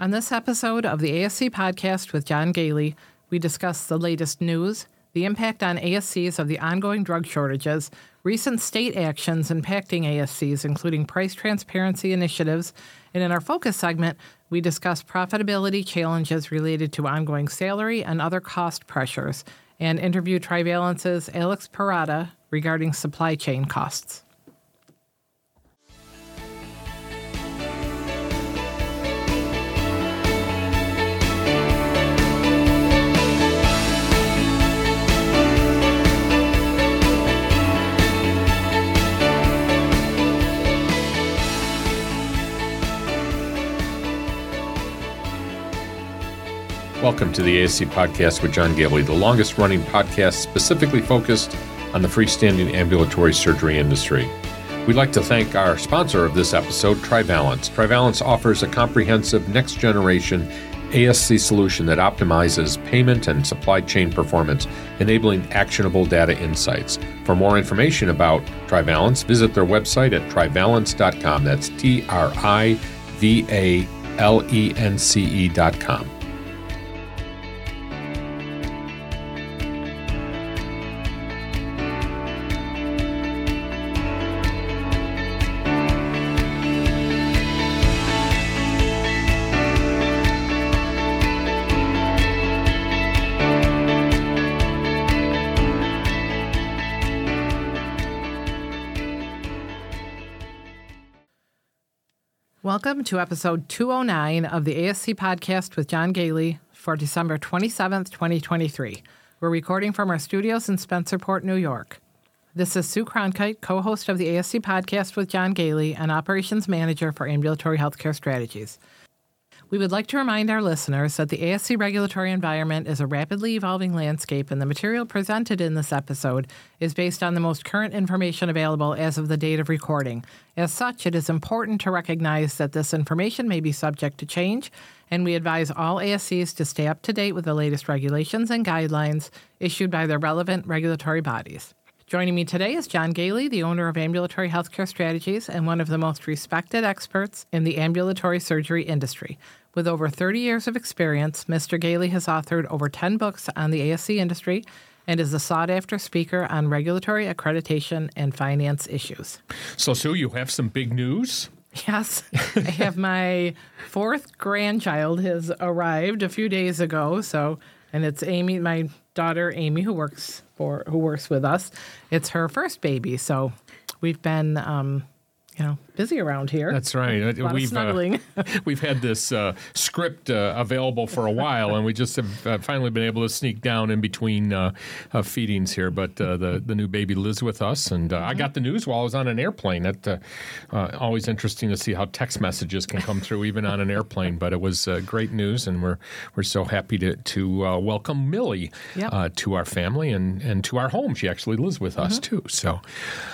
On this episode of the ASC podcast with John Goehle, we discuss the latest news, the impact on ASCs of the ongoing drug shortages, recent state actions impacting ASCs, including price transparency initiatives, and in our focus segment, we discuss profitability challenges related to ongoing salary and other cost pressures, and interview Trivalence's Alex Pirrotta regarding supply chain costs. Welcome to the ASC Podcast with John Goehle, the longest running podcast specifically focused on the freestanding ambulatory surgery industry. We'd like to thank our sponsor of this episode, Trivalence. Trivalence offers a comprehensive next generation ASC solution that optimizes payment and supply chain performance, enabling actionable data insights. For more information about Trivalence, visit their website at trivalence.com. That's T R I V A L E N C E.com. Welcome to episode 209 of the ASC podcast with John Goehle for December 27th, 2023. We're recording from our studios in Spencerport, New York. This is Sue Cronkite, co host of the ASC podcast with John Goehle and operations manager for ambulatory healthcare strategies. We would like to remind our listeners that the ASC regulatory environment is a rapidly evolving landscape, and the material presented in this episode is based on the most current information available as of the date of recording. As such, it is important to recognize that this information may be subject to change, and we advise all ASCs to stay up to date with the latest regulations and guidelines issued by their relevant regulatory bodies. Joining me today is John Goehle, the owner of Ambulatory Healthcare Strategies and one of the most respected experts in the ambulatory surgery industry. With over 30 years of experience, Mr. Goehle has authored over 10 books on the ASC industry and is a sought after speaker on regulatory accreditation and finance issues. So, Sue, you have some big news? Yes, I have my fourth grandchild has arrived a few days ago. So, and it's Amy, my daughter Amy, who works for who works with us. It's her first baby, so we've been um, you know, busy around here. That's right. we've uh, we've had this uh, script uh, available for a while, and we just have uh, finally been able to sneak down in between uh, uh, feedings here. But the the new baby lives with us, and mm-hmm. I got the news while I was on an airplane. That always interesting to see how text messages can come through even on an airplane. But it was great news, and we're we're so happy to to welcome Millie yep. to our family and and to our home. She actually lives with us mm-hmm. too. So,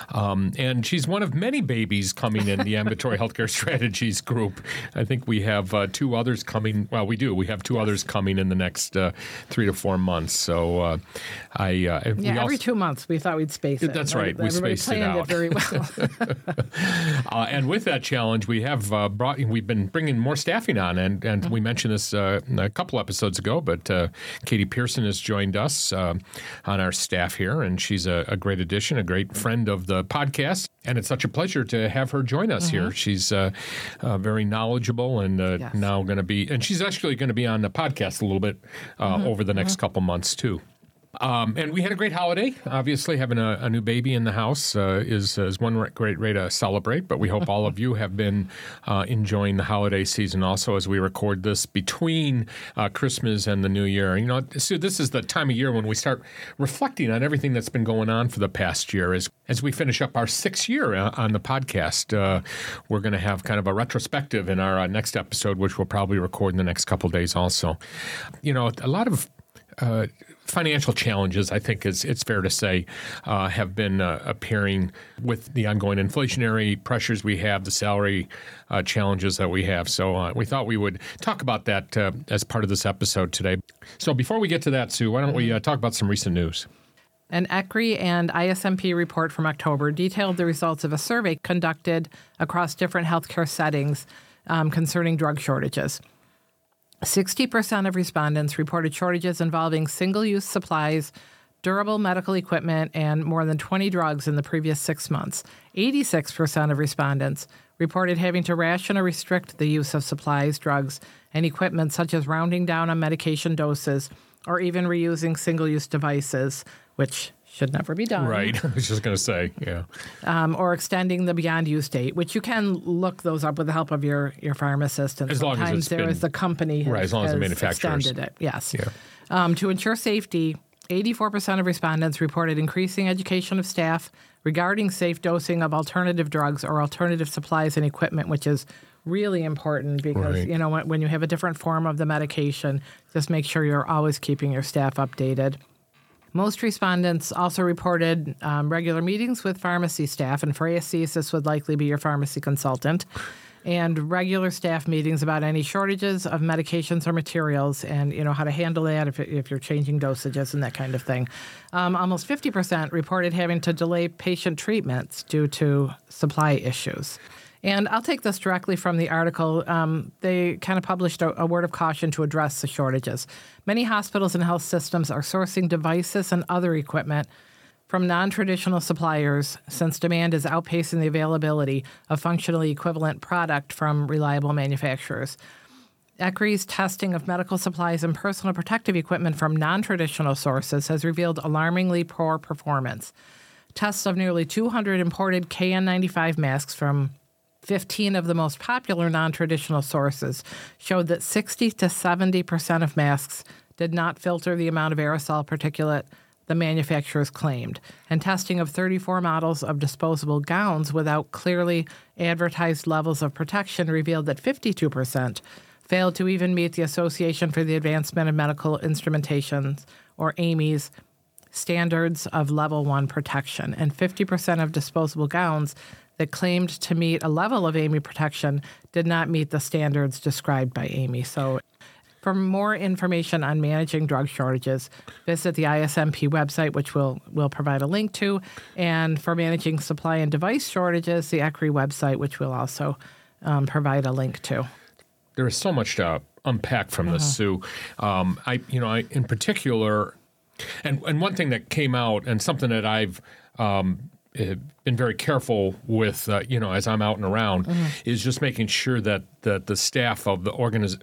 um, and she's one of many babies coming in the ambulatory healthcare strategies group. I think we have uh, two others coming. Well, we do. We have two yes. others coming in the next uh, three to four months. So uh, I yeah, we every also, two months we thought we'd space it. That's right. we spaced it out it very well. Uh, and with that challenge, we have uh, brought. We've been bringing more staffing on, and and mm-hmm. we mentioned this uh, a couple episodes ago. But Katie Pearson has joined us on our staff here, and she's a, a great addition, a great friend of the podcast, and it's such a pleasure to have her join us mm-hmm. here. She's uh, uh, very knowledgeable and uh, yes. now going to be, and she's actually going to be on the podcast a little bit uh, mm-hmm. over the next mm-hmm. couple months too. Um, and we had a great holiday. Obviously, having a, a new baby in the house uh, is, is one great way to celebrate. But we hope all of you have been uh, enjoying the holiday season also as we record this between uh, Christmas and the New Year. You know, so this is the time of year when we start reflecting on everything that's been going on for the past year. As as we finish up our sixth year uh, on the podcast, uh, we're going to have kind of a retrospective in our uh, next episode, which we'll probably record in the next couple days. Also, you know, a lot of uh, financial challenges, I think is, it's fair to say, uh, have been uh, appearing with the ongoing inflationary pressures we have, the salary uh, challenges that we have. So uh, we thought we would talk about that uh, as part of this episode today. So before we get to that, Sue, why don't we uh, talk about some recent news? An ECRI and ISMP report from October detailed the results of a survey conducted across different healthcare settings um, concerning drug shortages. 60% of respondents reported shortages involving single use supplies, durable medical equipment, and more than 20 drugs in the previous six months. 86% of respondents reported having to ration or restrict the use of supplies, drugs, and equipment, such as rounding down on medication doses or even reusing single use devices, which should never be done. Right. I was just going to say, yeah. Um, or extending the beyond use date, which you can look those up with the help of your, your pharmacist. And As long as sometimes it's there been- is the company has, Right, as long as the has manufacturer's- extended it. Yes. Yeah. Um, to ensure safety, 84% of respondents reported increasing education of staff regarding safe dosing of alternative drugs or alternative supplies and equipment, which is really important because Right. you know when, when you have a different form of the medication, just make sure you're always keeping your staff updated. Most respondents also reported um, regular meetings with pharmacy staff, and for ASCs, this would likely be your pharmacy consultant, and regular staff meetings about any shortages of medications or materials, and you know how to handle that if, if you're changing dosages and that kind of thing. Um, almost 50% reported having to delay patient treatments due to supply issues. And I'll take this directly from the article. Um, they kind of published a, a word of caution to address the shortages. Many hospitals and health systems are sourcing devices and other equipment from non traditional suppliers since demand is outpacing the availability of functionally equivalent product from reliable manufacturers. ECRI's testing of medical supplies and personal protective equipment from non traditional sources has revealed alarmingly poor performance. Tests of nearly 200 imported KN95 masks from 15 of the most popular non traditional sources showed that 60 to 70% of masks did not filter the amount of aerosol particulate the manufacturers claimed. And testing of 34 models of disposable gowns without clearly advertised levels of protection revealed that 52% failed to even meet the Association for the Advancement of Medical Instrumentations, or AMI's, standards of level one protection. And 50% of disposable gowns that claimed to meet a level of AMI protection did not meet the standards described by AMI. So, for more information on managing drug shortages, visit the ISMP website, which we'll, we'll provide a link to. And for managing supply and device shortages, the ECRI website, which we'll also um, provide a link to. there is so much to unpack from this, Sue. Um, I, you know, I in particular, and and one thing that came out, and something that I've um, been very careful with, uh, you know, as I'm out and around, is just making sure that that the staff of the organiz-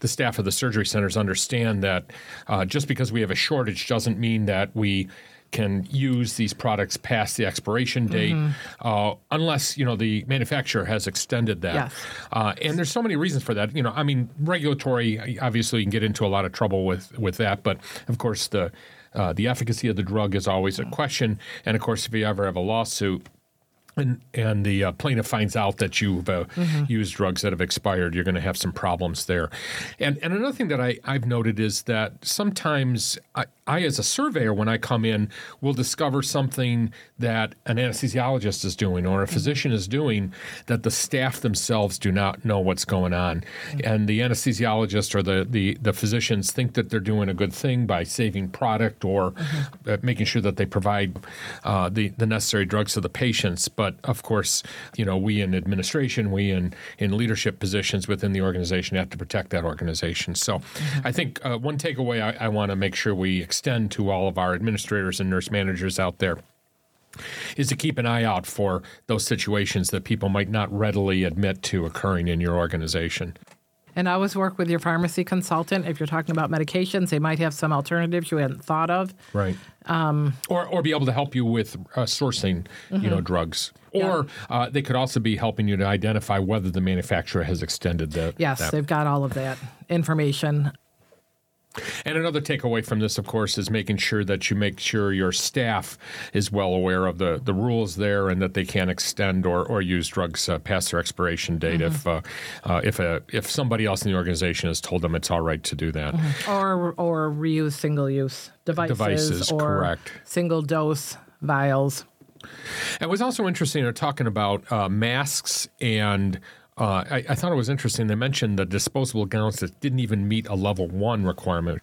the staff of the surgery centers understand that uh, just because we have a shortage doesn't mean that we can use these products past the expiration date uh, unless you know the manufacturer has extended that Yes. uh, and there's so many reasons for that. You know, I mean, regulatory. Obviously, you can get into a lot of trouble with with that, but of course, the uh, the efficacy of the drug is always a question. And of course, if you ever have a lawsuit. And, and the uh, plaintiff finds out that you've uh, used drugs that have expired, you're going to have some problems there. And, and another thing that I, I've noted is that sometimes I, I, as a surveyor, when I come in, will discover something that an anesthesiologist is doing or a physician is doing that the staff themselves do not know what's going on. And the anesthesiologist or the, the, the physicians think that they're doing a good thing by saving product or uh, making sure that they provide uh, the, the necessary drugs to the patients. But of course, you know, we in administration, we in, in leadership positions within the organization have to protect that organization. So I think uh, one takeaway I, I want to make sure we extend to all of our administrators and nurse managers out there is to keep an eye out for those situations that people might not readily admit to occurring in your organization. And always work with your pharmacy consultant. If you're talking about medications, they might have some alternatives you hadn't thought of. Right. or, or be able to help you with uh, sourcing, you know, drugs. Or uh, they could also be helping you to identify whether the manufacturer has extended the. Yes, that. they've got all of that information. And another takeaway from this, of course, is making sure that you make sure your staff is well aware of the, the rules there and that they can't extend or, or use drugs uh, past their expiration date if uh, uh, if a if somebody else in the organization has told them it's all right to do that. Or or reuse single use devices, Devices, or correct. single dose vials. It was also interesting. They're talking about uh, masks and. Uh, I, I thought it was interesting. They mentioned the disposable gowns that didn't even meet a level one requirement.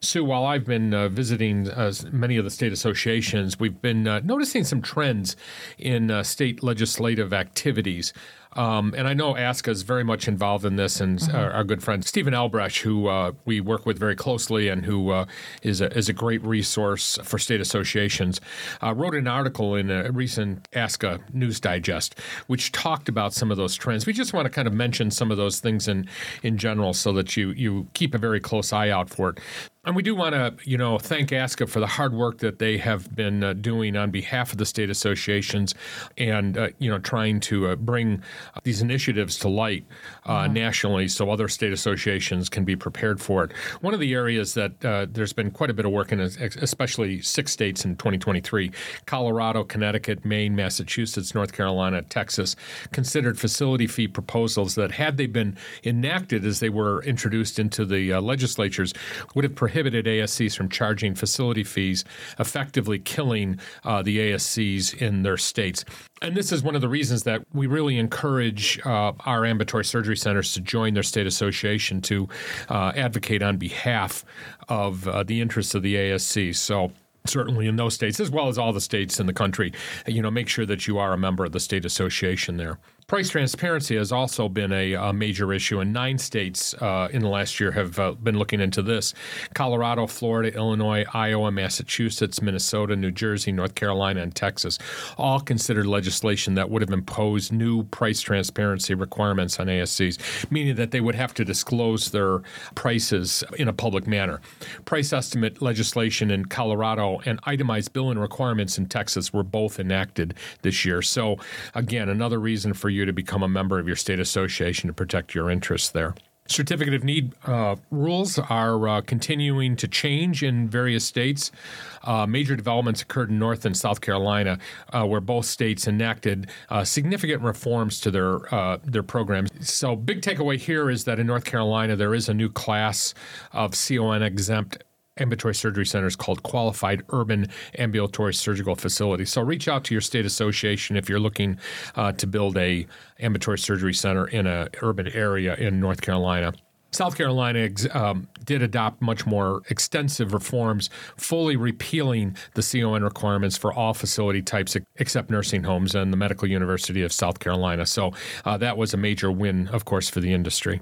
Sue, while I've been uh, visiting uh, many of the state associations, we've been uh, noticing some trends in uh, state legislative activities. Um, and I know ASCA is very much involved in this, and mm-hmm. our, our, good friend Stephen Albrecht, who uh, we work with very closely and who uh, is a, is a great resource for state associations, uh, wrote an article in a recent ASCA News Digest, which talked about some of those trends. We just want to kind of mention some of those things in, in general so that you, you keep a very close eye out for it. And we do want to, you know, thank ASCA for the hard work that they have been uh, doing on behalf of the state associations, and uh, you know, trying to uh, bring these initiatives to light uh, mm-hmm. nationally, so other state associations can be prepared for it. One of the areas that uh, there's been quite a bit of work in, especially six states in 2023: Colorado, Connecticut, Maine, Massachusetts, North Carolina, Texas, considered facility fee proposals that, had they been enacted as they were introduced into the uh, legislatures, would have prohibited prohibited ASCs from charging facility fees, effectively killing uh, the ASCs in their states. And this is one of the reasons that we really encourage uh, our ambulatory surgery centers to join their state association to uh, advocate on behalf of uh, the interests of the ASC. So certainly in those states, as well as all the states in the country, you know, make sure that you are a member of the state association there. Price transparency has also been a, a major issue, and nine states uh, in the last year have uh, been looking into this Colorado, Florida, Illinois, Iowa, Massachusetts, Minnesota, New Jersey, North Carolina, and Texas all considered legislation that would have imposed new price transparency requirements on ASCs, meaning that they would have to disclose their prices in a public manner. Price estimate legislation in Colorado and itemized billing requirements in Texas were both enacted this year. So, again, another reason for you to become a member of your state association to protect your interests there. Certificate of need uh, rules are uh, continuing to change in various states. Uh, major developments occurred in North and South Carolina, uh, where both states enacted uh, significant reforms to their uh, their programs. So, big takeaway here is that in North Carolina there is a new class of CON exempt ambulatory surgery centers called qualified urban ambulatory surgical facilities. So reach out to your state association if you're looking uh, to build a ambulatory surgery center in an urban area in North Carolina. South Carolina um, did adopt much more extensive reforms, fully repealing the CON requirements for all facility types except nursing homes and the Medical University of South Carolina. So uh, that was a major win, of course, for the industry.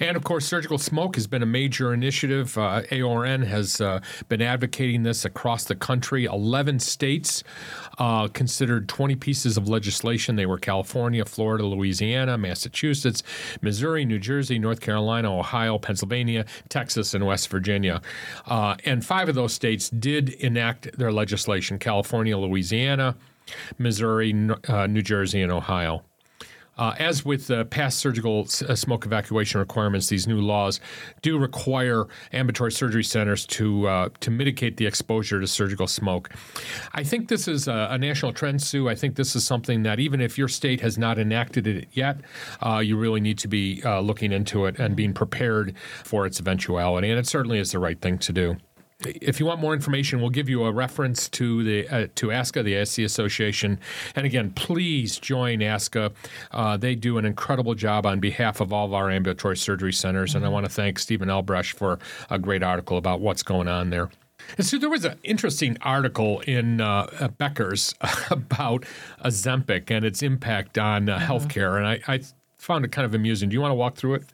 And of course, surgical smoke has been a major initiative. Uh, AORN has uh, been advocating this across the country. 11 states uh, considered 20 pieces of legislation. They were California, Florida, Louisiana, Massachusetts, Missouri, New Jersey, North Carolina, Ohio, Pennsylvania, Texas, and West Virginia. Uh, and five of those states did enact their legislation California, Louisiana, Missouri, uh, New Jersey, and Ohio. Uh, as with uh, past surgical uh, smoke evacuation requirements, these new laws do require ambulatory surgery centers to uh, to mitigate the exposure to surgical smoke. I think this is a, a, national trend, Sue. I think this is something that even if your state has not enacted it yet, uh, you really need to be uh, looking into it and being prepared for its eventuality. And it certainly is the right thing to do if you want more information, we'll give you a reference to the uh, to ASCA, the ASC Association. And again, please join ASCA. Uh, they do an incredible job on behalf of all of our ambulatory surgery centers. And I mm-hmm. want to thank Stephen Albrecht for a great article about what's going on there. And so there was an interesting article in uh, Becker's about Ozempic and its impact on uh, mm-hmm. healthcare, and I, I found it kind of amusing. Do you want to walk through it?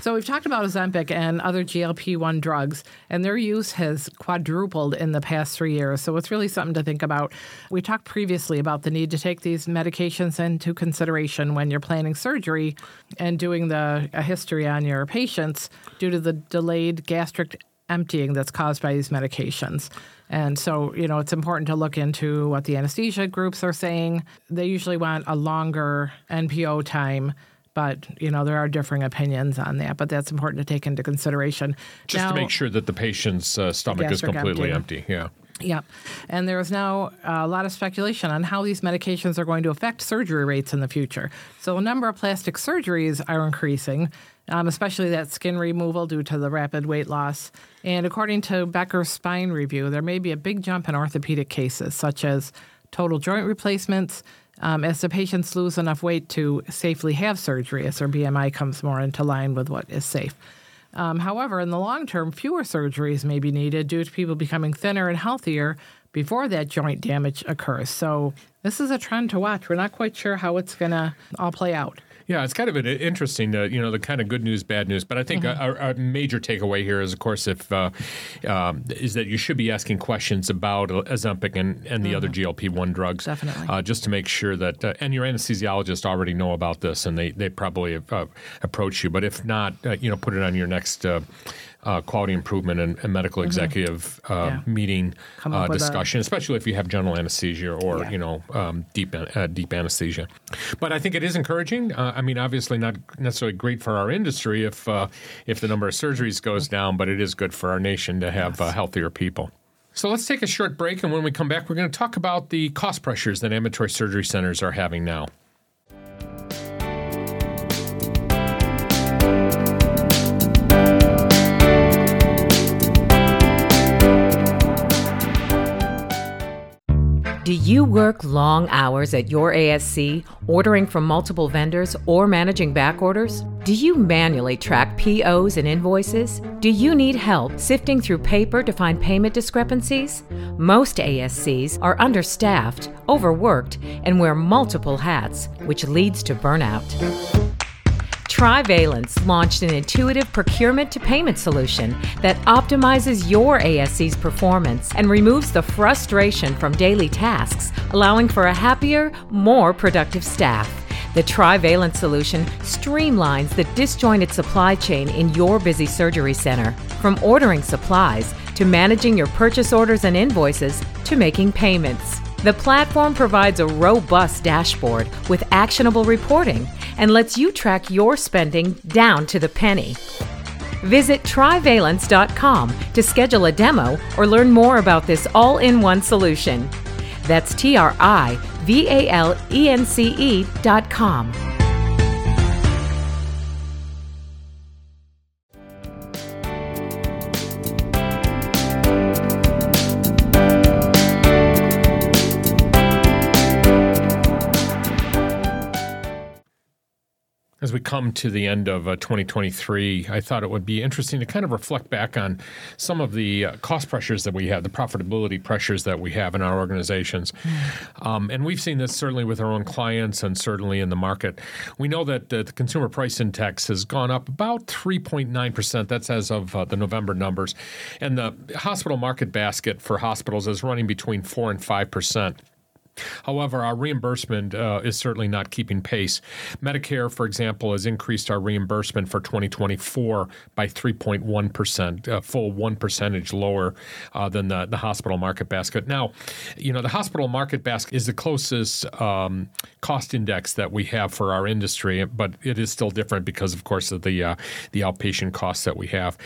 So we've talked about Ozempic and other GLP-1 drugs, and their use has quadrupled in the past three years. So it's really something to think about. We talked previously about the need to take these medications into consideration when you're planning surgery and doing the history on your patients due to the delayed gastric emptying that's caused by these medications. And so, you know, it's important to look into what the anesthesia groups are saying. They usually want a longer NPO time but you know there are differing opinions on that. But that's important to take into consideration. Just now, to make sure that the patient's uh, stomach is completely empty. empty. Yeah. Yeah. And there's now a lot of speculation on how these medications are going to affect surgery rates in the future. So, a number of plastic surgeries are increasing, um, especially that skin removal due to the rapid weight loss. And according to Becker's spine review, there may be a big jump in orthopedic cases, such as total joint replacements, um, as the patients lose enough weight to safely have surgery, as their BMI comes more into line with what is safe. Um, however, in the long term, fewer surgeries may be needed due to people becoming thinner and healthier before that joint damage occurs. So, this is a trend to watch. We're not quite sure how it's going to all play out. Yeah, it's kind of an interesting, uh, you know, the kind of good news, bad news. But I think mm-hmm. our, our, major takeaway here is, of course, if uh, um, is that you should be asking questions about Ozempic and, and the mm-hmm. other GLP one drugs, definitely, uh, just to make sure that uh, and your anesthesiologist already know about this and they they probably uh, approach you. But if not, uh, you know, put it on your next uh, quality improvement and, and medical mm-hmm. executive uh, yeah. meeting uh, discussion, a... especially if you have general anesthesia or yeah. you know um, deep uh, deep anesthesia. But I think it is encouraging. Uh, I mean, obviously not necessarily great for our industry if uh, if the number of surgeries goes down, but it is good for our nation to have yes. healthier people. So let's take a short break, and when we come back, we're going to talk about the cost pressures that ambulatory surgery centers are having now. Do you work long hours at your ASC, ordering from multiple vendors, or managing back orders? Do you manually track POs and invoices? Do you need help sifting through paper to find payment discrepancies? Most ASCs are understaffed, overworked, and wear multiple hats, which leads to burnout. Trivalence launched an intuitive procurement to payment solution that optimizes your ASC's performance and removes the frustration from daily tasks, allowing for a happier, more productive staff. The Trivalent solution streamlines the disjointed supply chain in your busy surgery center, from ordering supplies to managing your purchase orders and invoices to making payments. The platform provides a robust dashboard with actionable reporting and lets you track your spending down to the penny. Visit trivalence.com to schedule a demo or learn more about this all in one solution. That's T R I V A L E N C E.com. as we come to the end of uh, 2023, I thought it would be interesting to kind of reflect back on some of the uh, cost pressures that we have, the profitability pressures that we have in our organizations. Mm. Um, and we've seen this certainly with our own clients and certainly in the market. We know that uh, the consumer price index has gone up about 3.9%. That's as of uh, the November numbers. And the hospital market basket for hospitals is running between 4 and 5%. However, our reimbursement uh, is certainly not keeping pace. Medicare, for example, has increased our reimbursement for 2024 by 3.1 percent, a full one percentage lower uh, than the, the hospital market basket. Now, you know, the hospital market basket is the closest um, cost index that we have for our industry, but it is still different because, of course, of the uh, the outpatient costs that we have.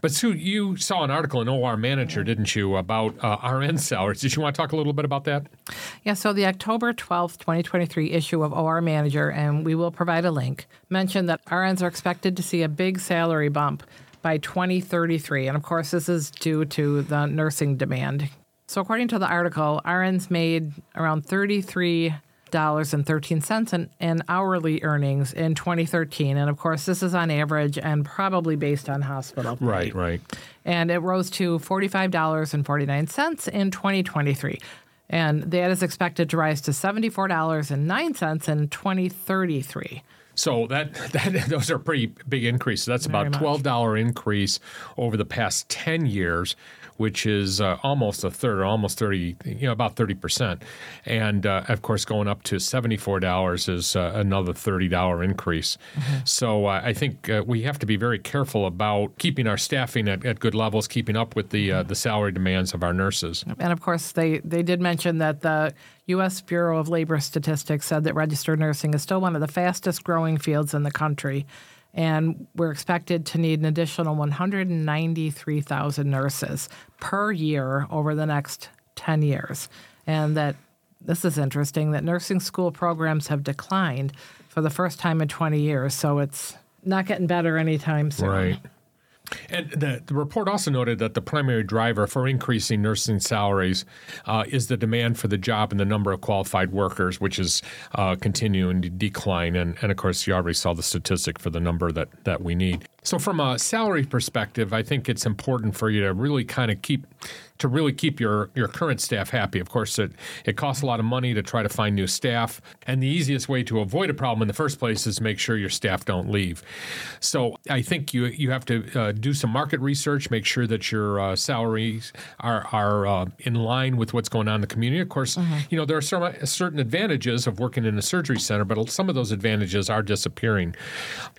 But Sue, you saw an article in OR Manager, didn't you, about uh, RN salaries? Did you want to talk a little bit about that? Yes. So the October 12th, 2023 issue of OR Manager, and we will provide a link, mentioned that RNs are expected to see a big salary bump by 2033. And of course, this is due to the nursing demand. So according to the article, RNs made around 33 dollars and thirteen cents in, in hourly earnings in 2013, and of course this is on average and probably based on hospital. Pay. Right, right. And it rose to forty five dollars and forty nine cents in 2023 and that is expected to rise to $74.09 in 2033. So that, that those are pretty big increases. That's Very about twelve dollar increase over the past ten years, which is uh, almost a third, or almost 30, you know, about 30%. And uh, of course, going up to $74 is uh, another $30 increase. Mm-hmm. So uh, I think uh, we have to be very careful about keeping our staffing at, at good levels, keeping up with the, uh, the salary demands of our nurses. And of course, they, they did mention that the U.S. Bureau of Labor Statistics said that registered nursing is still one of the fastest growing fields in the country and we're expected to need an additional 193,000 nurses per year over the next 10 years. And that this is interesting that nursing school programs have declined for the first time in 20 years, so it's not getting better anytime soon. Right. And the, the, report also noted that the primary driver for increasing nursing salaries uh, is the demand for the job and the number of qualified workers, which is uh, continuing to decline. And, and of course, you already saw the statistic for the number that, that we need. So, from a salary perspective, I think it's important for you to really kind of keep to really keep your, your current staff happy. Of course, it, it costs a lot of money to try to find new staff. And the easiest way to avoid a problem in the first place is make sure your staff don't leave. So I think you, you have to uh, do some market research, make sure that your uh, salaries are, are uh, in line with what's going on in the community. Of course, mm-hmm. you know, there are some, certain advantages of working in a surgery center, but some of those advantages are disappearing.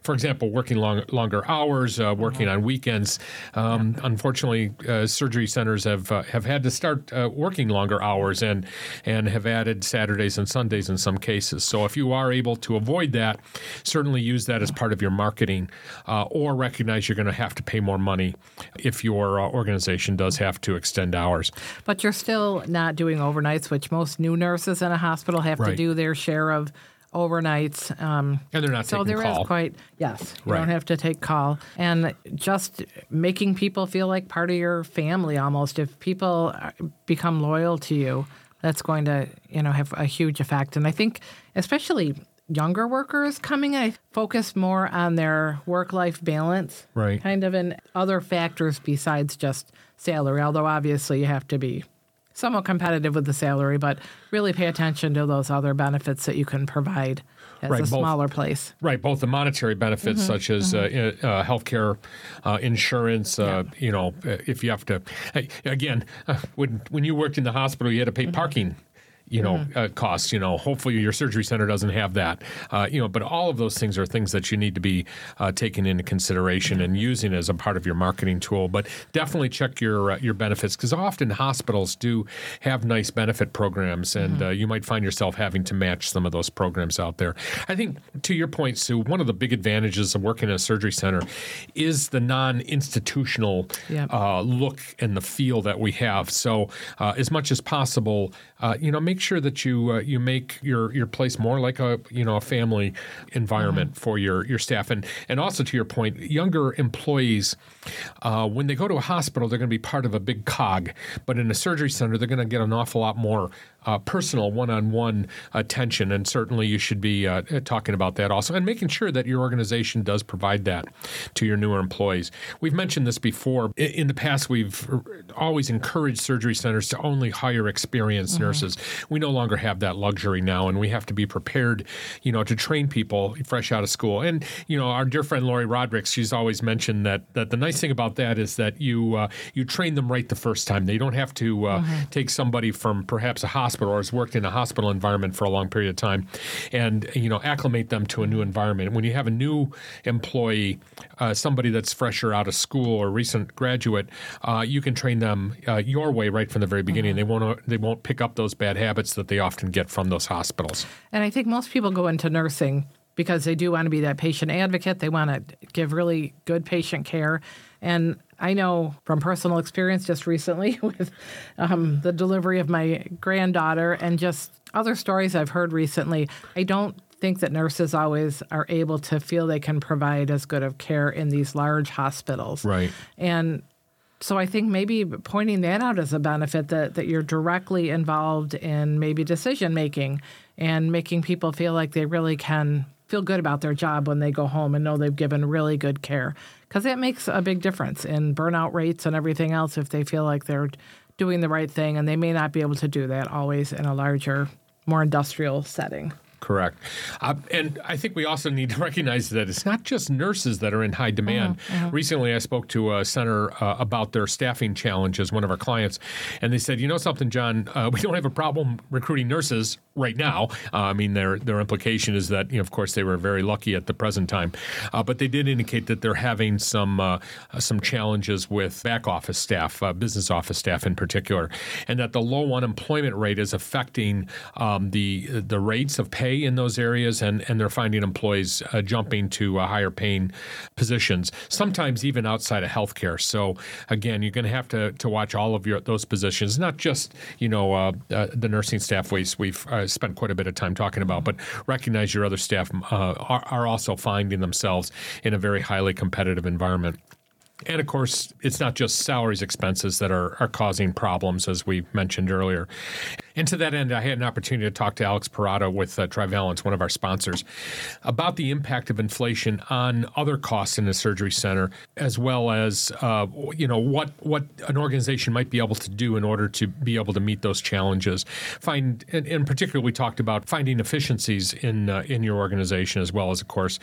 For example, working long, longer hours, uh, working mm-hmm. on weekends. Um, yeah. Unfortunately, uh, surgery centers have have uh, have had to start uh, working longer hours and and have added Saturdays and Sundays in some cases. So if you are able to avoid that, certainly use that as part of your marketing, uh, or recognize you're going to have to pay more money if your uh, organization does have to extend hours. But you're still not doing overnights, which most new nurses in a hospital have right. to do their share of overnights. Um, and they're not so taking there call. is quite yes. You right. don't have to take call, and just making people feel like part of your family almost. If people become loyal to you, that's going to you know have a huge effect. And I think especially younger workers coming in focus more on their work life balance, right? Kind of, and other factors besides just salary. Although obviously you have to be somewhat competitive with the salary, but really pay attention to those other benefits that you can provide as right, a both, smaller place. Right, both the monetary benefits mm-hmm, such as mm-hmm. uh, uh, healthcare, uh, insurance. Uh, yeah. You know, if you have to, again, uh, when when you worked in the hospital, you had to pay mm-hmm. parking you know, mm-hmm. uh, costs. You know, hopefully your surgery center doesn't have that. Uh, you know, but all of those things are things that you need to be uh, taken into consideration and using as a part of your marketing tool. But definitely check your uh, your benefits because often hospitals do have nice benefit programs, and mm-hmm. Uh, you might find yourself having to match some of those programs out there. I think to your point, Sue, one of the big advantages of working in a surgery center is the non-institutional yep. Uh, look and the feel that we have. So as much as possible, you know, make make sure that you uh, you make your your place more like a you know a family environment mm-hmm. for your your staff and and also to your point, younger employees uh, when they go to a hospital, they're going to be part of a big cog, but in a surgery center, they're going to get an awful lot more uh, personal one-on-one attention, and certainly you should be uh, talking about that also, and making sure that your organization does provide that to your newer employees. We've mentioned this before. In the past, we've always encouraged surgery centers to only hire experienced mm-hmm. nurses. We no longer have that luxury now, and we have to be prepared, you know, to train people fresh out of school. And you know, our dear friend Lori Roderick, she's always mentioned that that the nice thing about that is that you uh, you train them right the first time. They don't have to uh, mm-hmm. take somebody from perhaps a hospital hospital or has worked in a hospital environment for a long period of time and you know acclimate them to a new environment. When you have a new employee uh, somebody that's fresher out of school or recent graduate uh, you can train them uh, your way right from the very beginning. Mm-hmm. they won't they won't pick up those bad habits that they often get from those hospitals. And i think most people go into nursing because they do want to be that patient advocate. They want to give really good patient care. And I know from personal experience just recently with um, the delivery of my granddaughter and just other stories I've heard recently, I don't think that nurses always are able to feel they can provide as good of care in these large hospitals. Right. And so I think maybe pointing that out as a benefit that, that you're directly involved in maybe decision making and making people feel like they really can feel good about their job when they go home and know they've given really good care because that makes a big difference in burnout rates and everything else if they feel like they're doing the right thing and they may not be able to do that always in a larger more industrial setting Correct. Uh, and I think we also need to recognize that it's not just nurses that are in high demand. Mm-hmm, mm-hmm. Recently, I spoke to a center uh, about their staffing challenges, one of our clients, and they said, you know something, John, uh, we don't have a problem recruiting nurses right now. Uh, I mean, their, their implication is that, you know, of course, they were very lucky at the present time. Uh, but they did indicate that they're having some, uh, some challenges with back office staff, business office staff in particular, and that the low unemployment rate is affecting um, the, the rates of pay in those areas, and, and they're finding employees uh, jumping to uh, higher paying positions, sometimes even outside of healthcare. So again, you're going to have to to watch all of your those positions, not just you know uh, uh the nursing staff waste we've uh, spent quite a bit of time talking about, but recognize your other staff uh, are, are also finding themselves in a very highly competitive environment. And of course, it's not just salaries expenses that are, are causing problems, as we mentioned earlier. And to that end, I had an opportunity to talk to Alex Pirrotta with uh, Trivalence, one of our sponsors, about the impact of inflation on other costs in the surgery center, as well as uh, you know what what an organization might be able to do in order to be able to meet those challenges. Find, in, in particular, we talked about finding efficiencies in uh, in your organization, as well as, of course,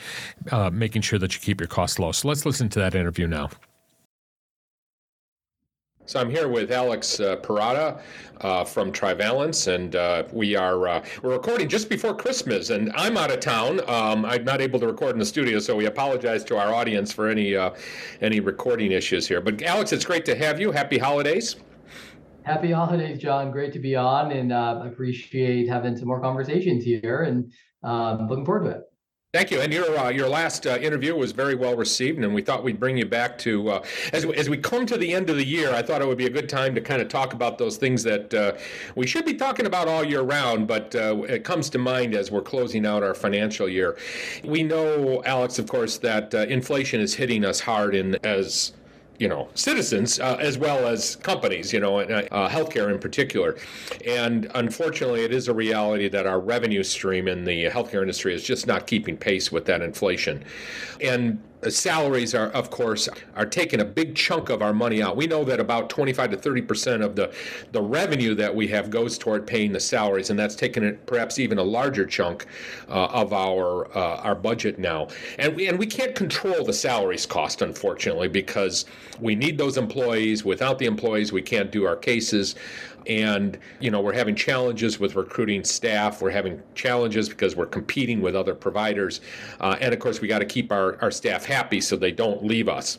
uh, making sure that you keep your costs low. So let's listen to that interview now. So I'm here with Alex uh, Pirrotta uh, from Trivalence, and uh, we are uh, we're recording just before Christmas, and I'm out of town. Um, I'm not able to record in the studio, so we apologize to our audience for any uh, any recording issues here. But Alex, it's great to have you. Happy holidays. Happy holidays, John. Great to be on, and uh, appreciate having some more conversations here, and um, looking forward to it. Thank you. And your uh, your last uh, interview was very well received, and we thought we'd bring you back to uh, as as we come to the end of the year. I thought it would be a good time to kind of talk about those things that uh, we should be talking about all year round, but uh, it comes to mind as we're closing out our financial year. We know, Alex, of course, that uh, inflation is hitting us hard in as you know citizens uh, as well as companies you know uh, healthcare in particular. And unfortunately it is a reality that our revenue stream in the healthcare industry is just not keeping pace with that inflation. And salaries are, of course, are taking a big chunk of our money out. We know that about 25 to 30 percent of the the revenue that we have goes toward paying the salaries, and that's taken perhaps even a larger chunk uh, of our uh, our budget now. And we and we can't control the salaries cost, unfortunately, because we need those employees. Without the employees, we can't do our cases and you know we're having challenges with recruiting staff. We're having challenges because we're competing with other providers. Uh, and of course we got to keep our, our staff happy so they don't leave us.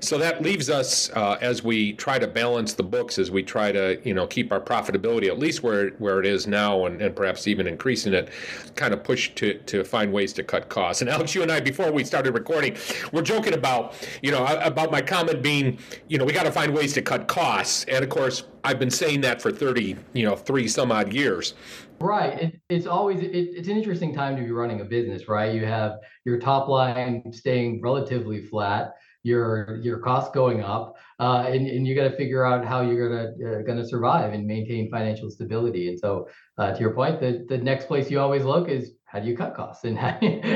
So that leaves us uh, as we try to balance the books as we try to you know keep our profitability at least where where it is now and, and perhaps even increasing it kind of push to to find ways to cut costs. And alex you and i before we started recording we're joking about you know about my comment being you know we got to find ways to cut costs. And of course I've been saying that for 30, you know, three some odd years. Right. It, it's always it, it's an interesting time to be running a business, right? You have your top line staying relatively flat, your your costs going up, uh, and and you got to figure out how you're gonna uh, gonna survive and maintain financial stability. And so, uh, to your point, the the next place you always look is how do you cut costs? And how,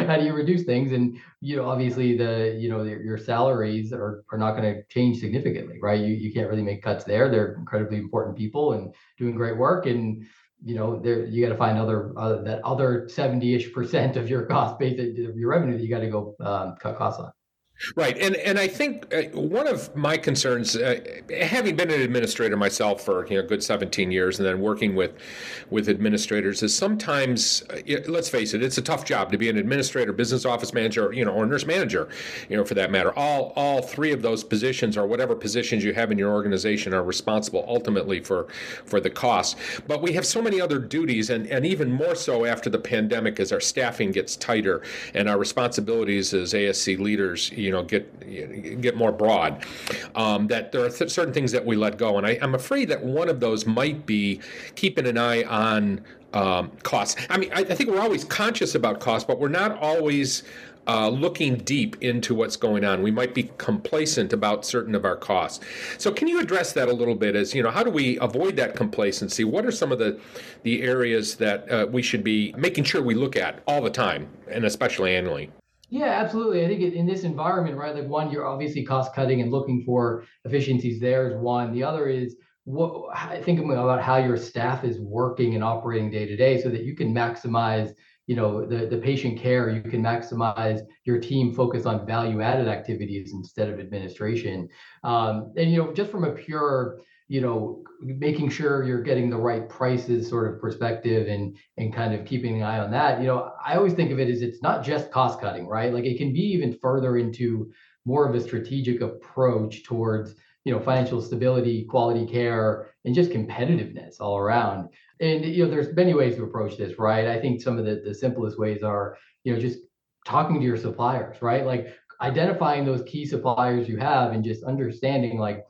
how do you reduce things? And you know obviously the you know your, your salaries are, are not going to change significantly right? You, you can't really make cuts there. They're incredibly important people and doing great work. And you know there you got to find other uh, that other 70ish percent of your cost base of your revenue that you got to go um, cut costs on Right, and and I think uh, one of my concerns, uh, having been an administrator myself for you know good 17 years, and then working with with administrators, is sometimes uh, let's face it, it's a tough job to be an administrator, business office manager, you know, or nurse manager, you know, for that matter. All all three of those positions, or whatever positions you have in your organization, are responsible ultimately for for the cost. But we have so many other duties, and and even more so after the pandemic, as our staffing gets tighter and our responsibilities as ASC leaders you know get get more broad. Um, that there are th- certain things that we let go, and I, am afraid that one of those might be keeping an eye on um, costs. I mean, I, I, think we're always conscious about costs, but we're not always. Uh, looking deep into what's going on, we might be complacent about certain of our costs. So, can you address that a little bit? As you know, how do we avoid that complacency? What are some of the the areas that uh, we should be making sure we look at all the time, and especially annually? Yeah, absolutely. I think in this environment, right, like one, you're obviously cost cutting and looking for efficiencies there is one. The other is what I think about how your staff is working and operating day to day so that you can maximize you know the, the patient care you can maximize your team focus on value added activities instead of administration um, and you know just from a pure you know making sure you're getting the right prices sort of perspective and and kind of keeping an eye on that. You know i always think of it as it's not just cost cutting right? Like it can be even further into more of a strategic approach towards you know financial stability quality care and just competitiveness all around. And you know there's many ways to approach this right? I think some of the, the simplest ways are you know just talking to your suppliers right? Like identifying those key suppliers you have and just understanding like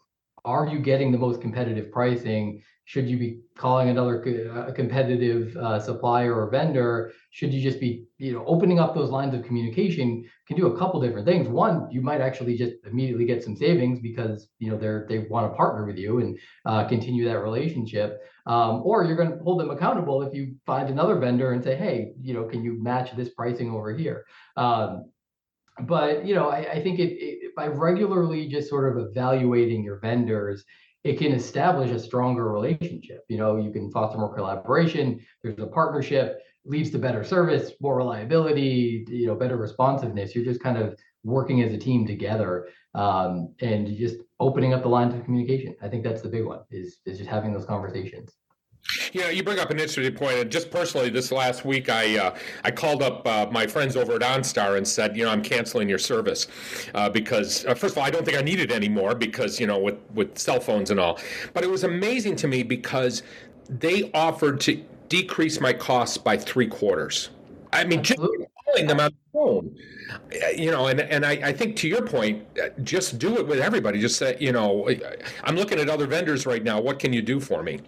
are you getting the most competitive pricing should you be calling another a competitive uh, supplier or vendor? Should you just be, you know, opening up those lines of communication can do a couple different things. One, you might actually just immediately get some savings because you know they're they want to partner with you and uh, continue that relationship. Um, or you're going to hold them accountable if you find another vendor and say, hey, you know, can you match this pricing over here? Um, but you know, I, I think it, it by regularly just sort of evaluating your vendors it can establish a stronger relationship. You know, you can foster more collaboration. There's a partnership, leads to better service, more reliability, you know, better responsiveness. You're just kind of working as a team together um, and just opening up the lines of communication. I think that's the big one is is just having those conversations. Yeah, you bring up an interesting point. And just personally, this last week, I uh, I called up uh, my friends over at OnStar and said, you know, I'm canceling your service uh, because uh, first of all, I don't think I need it anymore because you know with with cell phones and all. But it was amazing to me because they offered to decrease my costs by three quarters. I mean, just calling them on the phone, you know, and and I, I think to your point, uh, just do it with everybody. Just say, you know, I'm looking at other vendors right now. What can you do for me?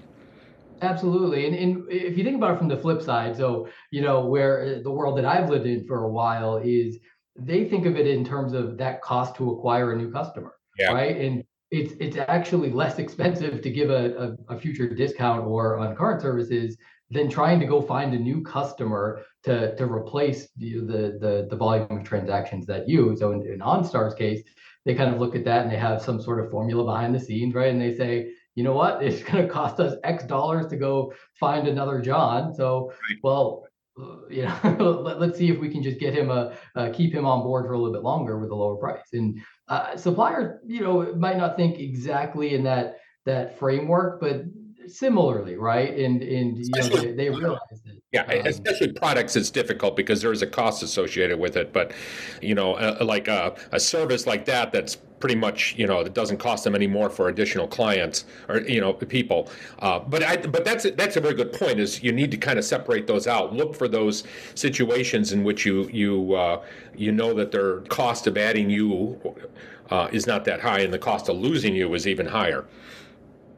Absolutely. And, and if you think about it from the flip side, so, you know, where uh, the world that I've lived in for a while is they think of it in terms of that cost to acquire a new customer. Yeah. Right. And it's it's actually less expensive to give a, a, a, future discount or on current services than trying to go find a new customer to to replace the the the, the volume of transactions that you. So in, in OnStar's case, they kind of look at that and they have some sort of formula behind the scenes, right? And they say, you know what, it's going to cost us X dollars to go find another John. So, well, uh, you know, let, us see if we can just get him a uh, keep him on board for a little bit longer with a lower price. And uh, suppliers, you know, might not think exactly in that that framework, but similarly, right? And and you know, they, they realize that. Yeah, um, especially products, it's difficult because there is a cost associated with it. But you know, uh, like a, a service like that, that's pretty much you know it doesn't cost them any more for additional clients or you know people. Uh, but I but that's that's a very good point. Is you need to kind of separate those out. Look for those situations in which you you uh, you know that their cost of adding you uh, is not that high, and the cost of losing you is even higher.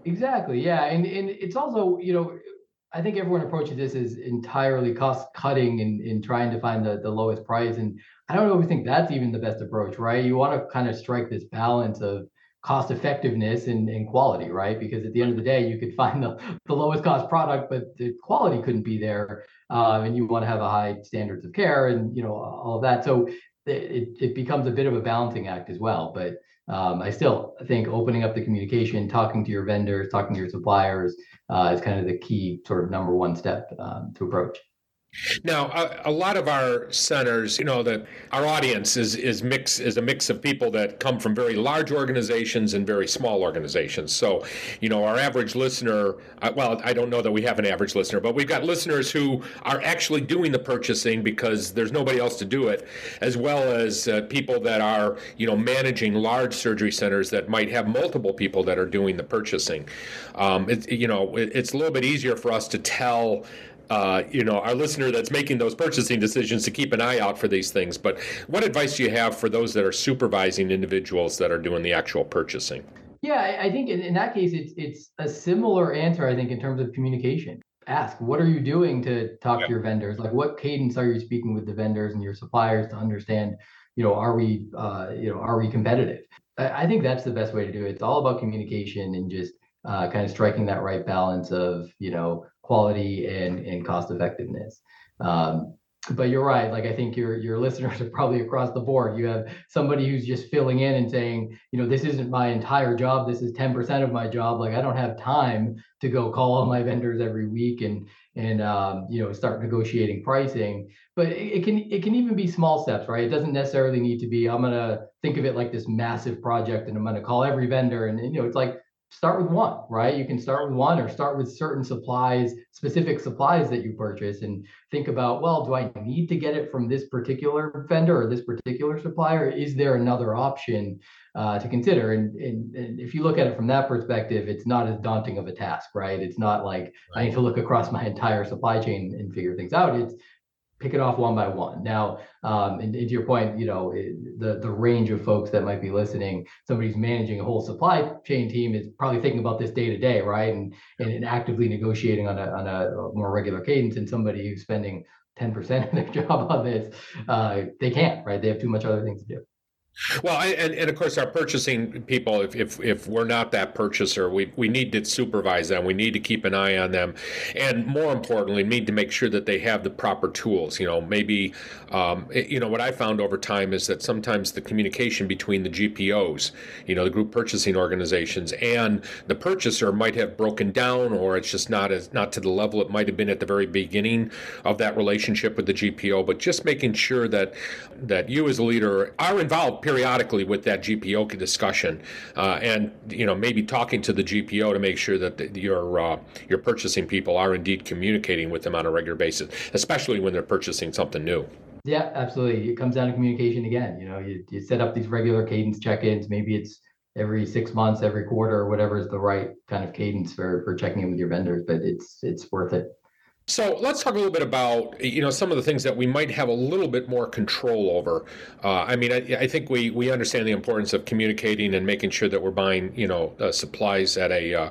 Exactly. Yeah, and and it's also you know I think everyone approaches this as entirely cost cutting and in trying to find the the lowest price and I don't always think that's even the best approach, right? You want to kind of strike this balance of cost effectiveness and, and quality, right? Because at the end of the day, you could find the, the lowest cost product, but the quality couldn't be there. Uh, and you want to have a high standards of care and you know all of that. So it, it becomes a bit of a balancing act as well. But um, I still think opening up the communication, talking to your vendors, talking to your suppliers uh, is kind of the key sort of number one step um, to approach. Now, a, a, lot of our centers, you know, that our audience is is mix is a mix of people that come from very large organizations and very small organizations. So, you know, our average listener, uh, well, I don't know that we have an average listener, but we've got listeners who are actually doing the purchasing because there's nobody else to do it, as well as uh, people that are, you know, managing large surgery centers that might have multiple people that are doing the purchasing. Um, it, you know, it, it's a little bit easier for us to tell uh, you know, our listener that's making those purchasing decisions to keep an eye out for these things. But what advice do you have for those that are supervising individuals that are doing the actual purchasing? Yeah, I think in, in that case, it's it's a similar answer. I think in terms of communication. Ask what are you doing to talk yep. to your vendors? Like what cadence are you speaking with the vendors and your suppliers to understand? You know, are we uh, you know are we competitive? I, I think that's the best way to do it. It's all about communication and just uh, kind of striking that right balance of you know quality and and cost effectiveness. Um, but you're right. Like I think your your listeners are probably across the board. You have somebody who's just filling in and saying, you know, this isn't my entire job. This is 10% of my job. Like I don't have time to go call all my vendors every week and and um, you know start negotiating pricing. But it, it, can it can even be small steps, right? It doesn't necessarily need to be. I'm gonna think of it like this massive project, and I'm gonna call every vendor, and, and you know, it's like start with one, right? You can start with one or start with certain supplies, specific supplies that you purchase and think about, well, do I need to get it from this particular vendor or this particular supplier? Is there another option uh, to consider? And, and, and, if you look at it from that perspective, it's not as daunting of a task, right? It's not like right. I need to look across my entire supply chain and figure things out. It's pick it off one by one. Now, um, and, and, to your point, you know, it, the the range of folks that might be listening, Somebody's managing a whole supply chain team is probably thinking about this day to day, right, and, and and actively negotiating on a on a more regular cadence. And somebody who's spending 10% of their job on this, uh, they can't, right? They have too much other things to do. Well, and, and of course, our purchasing people, if, if, if we're not that purchaser, we, we need to supervise them. We need to keep an eye on them. And more importantly, need to make sure that they have the proper tools. You know, maybe, um, you know, what I found over time is that sometimes the communication between the GPOs, you know, the group purchasing organizations, and the purchaser might have broken down or it's just not as not to the level it might have been at the very beginning of that relationship with the GPO. But just making sure that that you as a leader are involved periodically with that GPO discussion, uh, and you know maybe talking to the GPO to make sure that the, your uh, your purchasing people are indeed communicating with them on a regular basis, especially when they're purchasing something new. Yeah, absolutely. It comes down to communication again. You know, you, you set up these regular cadence check-ins. Maybe it's every six months, every quarter, or whatever is the right kind of cadence for for checking in with your vendors. But it's it's worth it. So let's talk a little bit about you know some of the things that we might have a little bit more control over. Uh, I mean, I, I, think we we understand the importance of communicating and making sure that we're buying you know uh, supplies at a uh,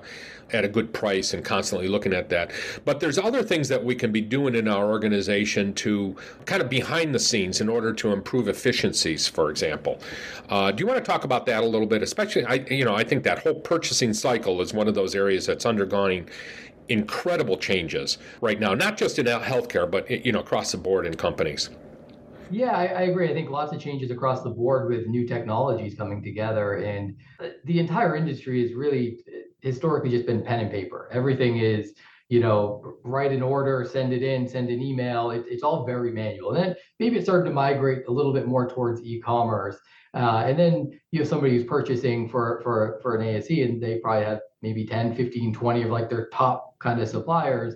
at a good price and constantly looking at that. But there's other things that we can be doing in our organization to kind of behind the scenes in order to improve efficiencies, for example. Uh, do you want to talk about that a little bit? Especially, I you know I think that whole purchasing cycle is one of those areas that's undergoing incredible changes right now, not just in healthcare, but you know across the board in companies. Yeah, I, I, agree. I think lots of changes across the board with new technologies coming together, and the entire industry has really historically just been pen and paper. Everything is you know, write an order, send it in, send an email. It, it's all very manual. And then maybe it started to migrate a little bit more towards e-commerce. Uh, and then you have somebody who's purchasing for for for an ASC and they probably have maybe 10, 15, 20 of like their top kind of suppliers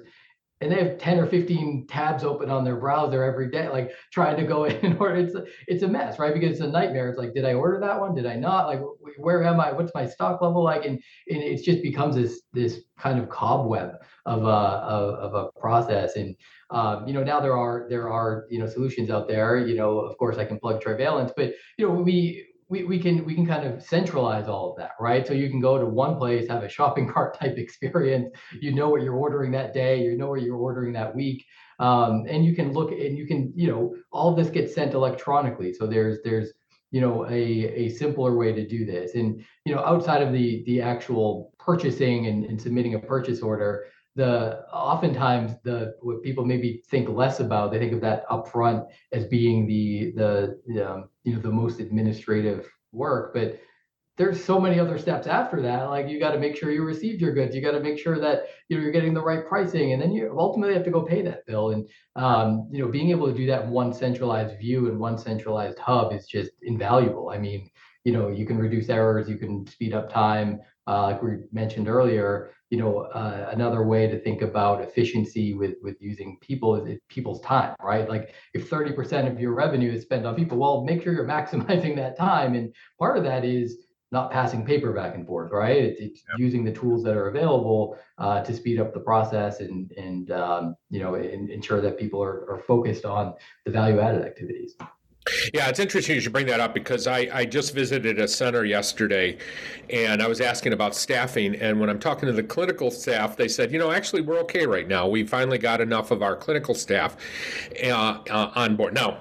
and they have 10 or 15 tabs open on their browser every day like trying to go in or it's it's a mess right? Because it's a nightmare. It's like did i order that one? Did i not? Like where am i? What's my stock level like? And, and it just becomes this this kind of cobweb of a of, of a process. And um, you know now there are there are you know solutions out there. You know of course i can plug trivalence but you know we we, we can we can kind of centralize all of that, right? So you can go to one place, have a shopping cart type experience. You know what you're ordering that day, you know what you're ordering that week, um, and you can look and you can you know all this gets sent electronically. So there's there's you know a a simpler way to do this, and you know outside of the the actual purchasing and, and submitting a purchase order, the oftentimes the what people maybe think less about they think of that upfront as being the the um, you know the most administrative work but there's so many other steps after that like you got to make sure you received your goods you got to make sure that you know you're getting the right pricing and then you ultimately have to go pay that bill and um, you know being able to do that in one centralized view and one centralized hub is just invaluable. I mean you know you can reduce errors you can speed up time uh, like we mentioned earlier you know, uh, another way to think about efficiency with with using people is people's time, right? Like if 30% of your revenue is spent on people, well, make sure you're maximizing that time. And part of that is not passing paper back and forth, right? It's, it's yep. using the tools that are available uh, to speed up the process and and um, you know ensure that people are, are focused on the value added activities. Yeah, it's interesting you should bring that up because I, I just visited a center yesterday and I was asking about staffing. And when I'm talking to the clinical staff, they said, you know, actually, we're okay right now. We finally got enough of our clinical staff uh, uh, on board. Now,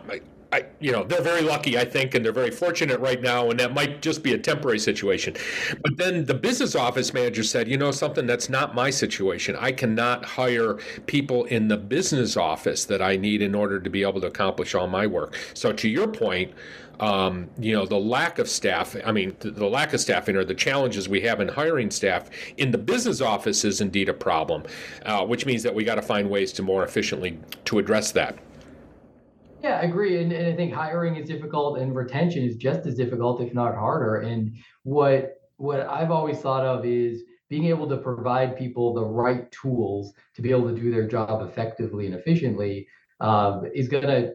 I, you know, they're very lucky, I think, and they're very fortunate right now, and that might just be a temporary situation. But then the business office manager said, you know, something that's not my situation. I cannot hire people in the business office that I need in order to be able to accomplish all my work. So, to your point, um, you know, the lack of staff, I mean, the, the, lack of staffing or the challenges we have in hiring staff in the business office is indeed a problem, uh, which means that we got to find ways to more efficiently to address that. Yeah, I agree. And, and I think hiring is difficult and retention is just as difficult, if not harder. And what what I've always thought of is being able to provide people the right tools to be able to do their job effectively and efficiently um, is going to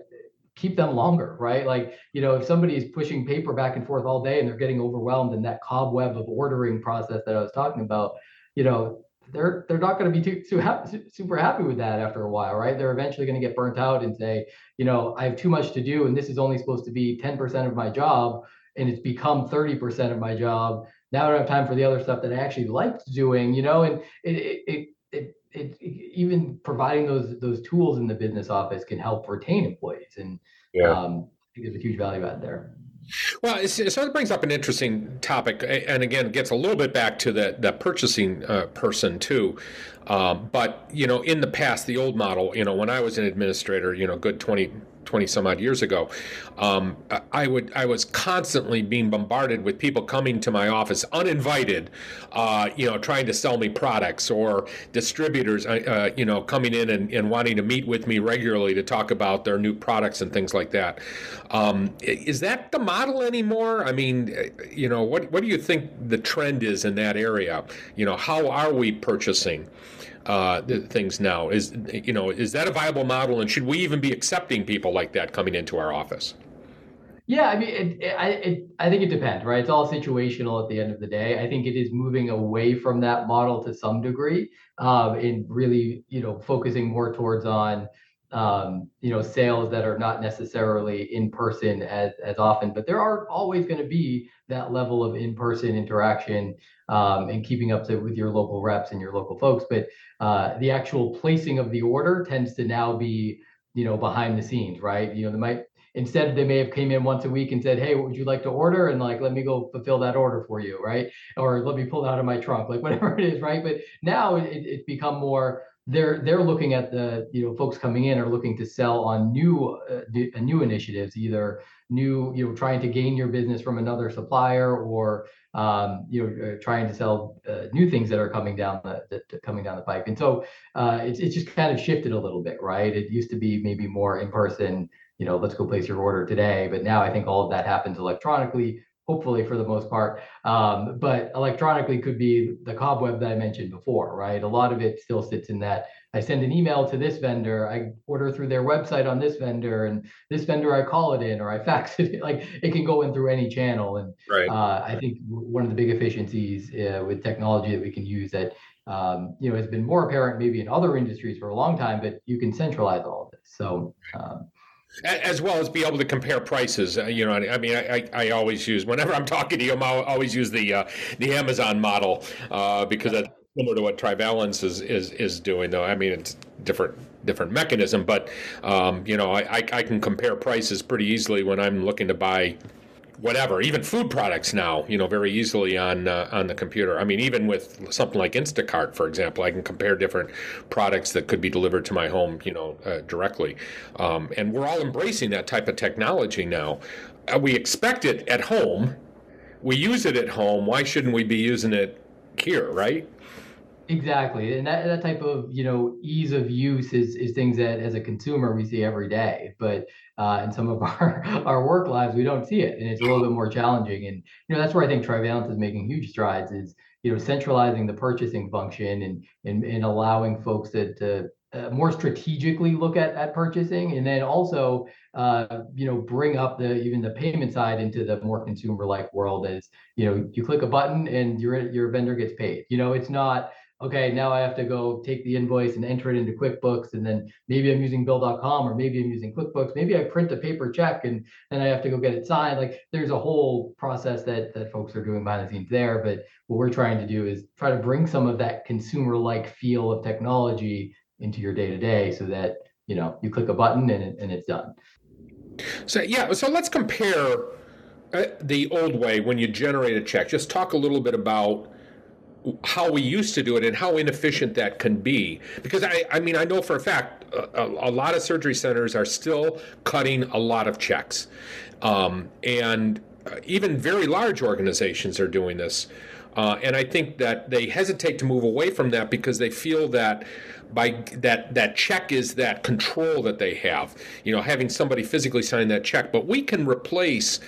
keep them longer, right? Like, you know, if somebody is pushing paper back and forth all day and they're getting overwhelmed in that cobweb of ordering process that I was talking about, you know, they're they're not going to be too, too happy, super happy with that after a while, right? They're eventually going to get burnt out and say, you know, I have too much to do, and this is only supposed to be 10% of my job, and it's become 30% of my job. Now I don't have time for the other stuff that I actually liked doing, you know, and it it it, it, it even providing those those tools in the business office can help retain employees, and yeah. um, I think there's a huge value add there. Well, so it brings up an interesting topic, and again, gets a little bit back to the the purchasing uh, person too. Um, but you know, in the past, the old model, you know, when I was an administrator, you know, good 20, 20 some odd years ago, um, I would I was constantly being bombarded with people coming to my office uninvited, uh, you know, trying to sell me products or distributors, uh, uh, you know, coming in and, and, wanting to meet with me regularly to talk about their new products and things like that. Um, is that the model anymore? I mean, uh, you know, what what do you think the trend is in that area? You know, how are we purchasing? Uh, things now. Is you know is that a viable model, and should we even be accepting people like that coming into our office? Yeah, I mean, it, it, I it, I think it depends, right? It's all situational at the end of the day. I think it is moving away from that model to some degree, um, and really, you know, focusing more towards on um, you know sales that are not necessarily in person as as often, but there are always going to be that level of in person interaction um, and keeping up to, with your local reps and your local folks. But uh, the actual placing of the order tends to now be, you know, behind the scenes, right? You know, they might instead they may have came in once a week and said, "Hey, what would you like to order?" and like, "Let me go fulfill that order for you," right? Or let me pull it out of my trunk, like whatever it is, right? But now it, it's become more they're they're looking at the you know folks coming in are looking to sell on new uh, new initiatives either new you know trying to gain your business from another supplier or um, you know uh, trying to sell uh, new things that are coming down the, the, coming down the pipe. And so uh, it's, it's just kind of shifted a little bit right? It used to be maybe more in person you know let's go place your order today. But now i think all of that happens electronically hopefully for the most part. Um, but electronically could be the cobweb that I mentioned before, right? A lot of it still sits in that I send an email to this vendor, I order through their website on this vendor, and this vendor I call it in or I fax it. Like it can go in through any channel. And right. uh, I think one of the big efficiencies uh, with technology that we can use that um, you know has been more apparent maybe in other industries for a long time, but you can centralize all of this. So um, as well as be able to compare prices. Uh, you know, I mean, I, I, always use whenever I'm talking to you, I always use the uh, the Amazon model uh, because that's similar to what Trivalence is, is is doing. Though I mean, it's different different mechanism, but um, you know, I, I can compare prices pretty easily when I'm looking to buy whatever, even food products now, you know, very easily on uh, on the computer. I mean, even with something like Instacart, for example, I can compare different products that could be delivered to my home, you know, uh, directly. Um, and we're all embracing that type of technology now. Uh, we expect it at home. We use it at home. Why shouldn't we be using it here, right? Exactly, and that, that type of you know ease of use is is things that as a consumer we see every day, but uh, in some of our our work lives we don't see it, and it's a little bit more challenging. And you know that's where I think Trivalence is making huge strides is you know centralizing the purchasing function and and, and allowing folks to, to uh, more strategically look at, at purchasing and then also uh, you know bring up the even the payment side into the more consumer like world as you know you click a button and your your vendor gets paid you know it's not okay, now I have to go take the invoice and enter it into QuickBooks, and then maybe I'm using Bill.com or maybe I'm using QuickBooks. Maybe I print a paper check and then I have to go get it signed. Like there's a whole process that that folks are doing behind the scenes there. But what we're trying to do is try to bring some of that consumer-like feel of technology into your day to day, so that you know you click a button and it, and it's done. So yeah, so let's compare uh, the old way when you generate a check. Just talk a little bit about how we used to do it and how inefficient that can be. Because I, I mean, I know for a fact a, a lot of surgery centers are still cutting a lot of checks. Um, and uh, even very large organizations are doing this. Uh, and I think that they hesitate to move away from that because they feel that by that that check is that control that they have. You know, having somebody physically sign that check. But we can replace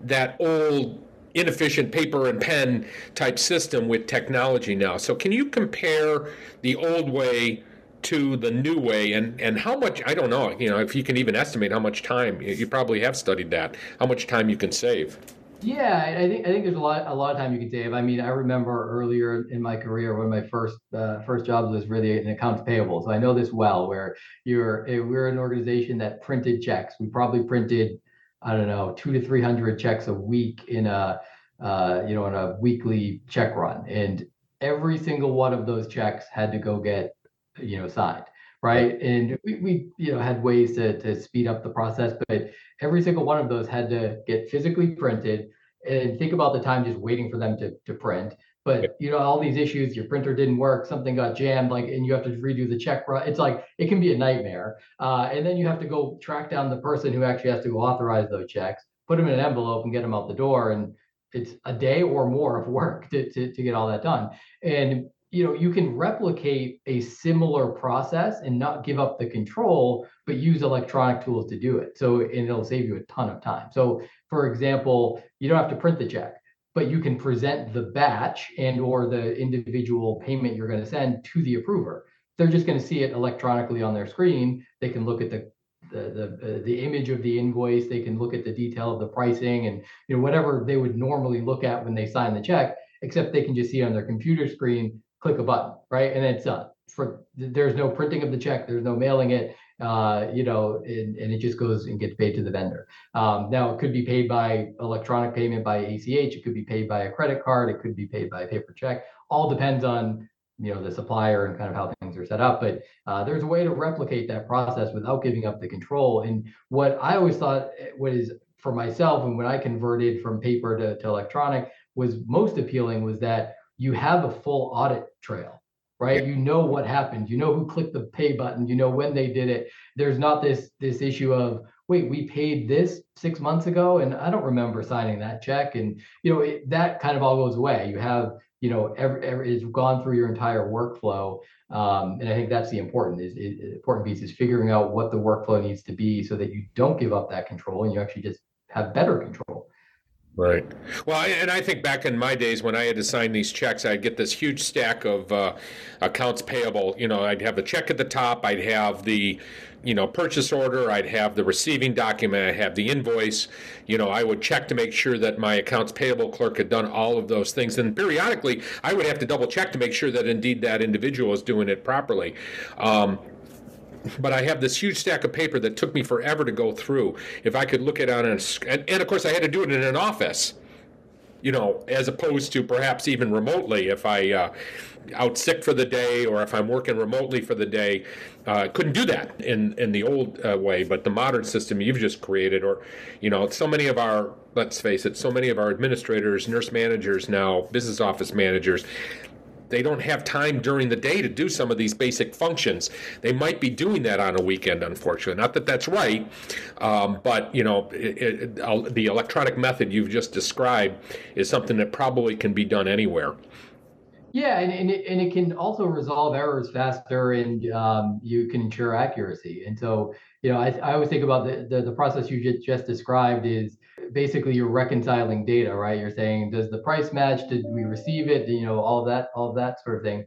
that old inefficient paper and pen type system with technology now. So can you compare the old way to the new way and, and how much I don't know, you know, if you can even estimate how much time you probably have studied that, how much time you can save. Yeah, I think I think there's a lot a lot of time you can save. I mean, I remember earlier in my career, one of my first uh, first jobs was really in accounts payable. So I know this well. Where you're eh, we're an organization that printed checks. We probably printed I don't know two to three hundred checks a week in a uh, you know in a weekly check run, and every single one of those checks had to go get you know signed right? And we, we you know had ways to to speed up the process, but every single one of those had to get physically printed. And think about the time just waiting for them to to print. But you know all these issues, your printer didn't work, something got jammed, like, and you have to redo the check. It's like it can be a nightmare. Uh, and then you have to go track down the person who actually has to go authorize those checks, put them in an envelope, and get them out the door. And it's a day or more of work to, to, to get all that done. And you know you can replicate a similar process and not give up the control but use electronic tools to do it so and it'll save you a ton of time so for example you don't have to print the check but you can present the batch and or the individual payment you're going to send to the approver. They're just going to see it electronically on their screen. They can look at the the the, uh, the image of the invoice. They can look at the detail of the pricing and you know whatever they would normally look at when they sign the check except they can just see on their computer screen click a button, right? And it's done. For there's no printing of the check, there's no mailing it, uh, you know, and, and, it just goes and gets paid to the vendor. Um, now it could be paid by electronic payment by ACH, it could be paid by a credit card, it could be paid by a paper check. All depends on you know the supplier and kind of how things are set up. But uh, there's a way to replicate that process without giving up the control. And what I always thought eh, what is for myself and when I converted from paper to, to electronic was most appealing was that you have a full audit trail right? Yeah. you know what happened. You know who clicked the pay button. You know when they did it. There's not this this issue of wait we paid this six months ago? And i don't remember signing that check. And you know it, that kind of all goes away. You have you know every, every it's gone through your entire workflow. Um, and i think that's the important is, is important piece is figuring out what the workflow needs to be so that you don't give up that control and you actually just have better control Right. Well, and I think back in my days when I had to sign these checks, I'd get this huge stack of uh, accounts payable. You know, I'd have the check at the top, I'd have the, you know, purchase order, I'd have the receiving document, I'd have the invoice. You know, I would check to make sure that my accounts payable clerk had done all of those things. And periodically, I would have to double check to make sure that indeed that individual is doing it properly. Um, but I have this huge stack of paper that took me forever to go through. If I could look at it on a, and, and of course I had to do it in an office, you know, as opposed to perhaps even remotely if I uh, out sick for the day or if I'm working remotely for the day. Uh, couldn't do that in in the old uh, way, but the modern system you've just created, or you know, so many of our let's face it, so many of our administrators, nurse managers now, business office managers, they don't have time during the day to do some of these basic functions. They might be doing that on a weekend, unfortunately. Not that that's right, um, but you know, it, it, uh, the electronic method you've just described is something that probably can be done anywhere. Yeah, and, and, it, and it can also resolve errors faster, and um, you can ensure accuracy. And so, you know, I, I always think about the, the, the process you just, just described is basically you're reconciling data, right? You're saying, does the price match? Did we receive it? You know, all that, all that sort of thing.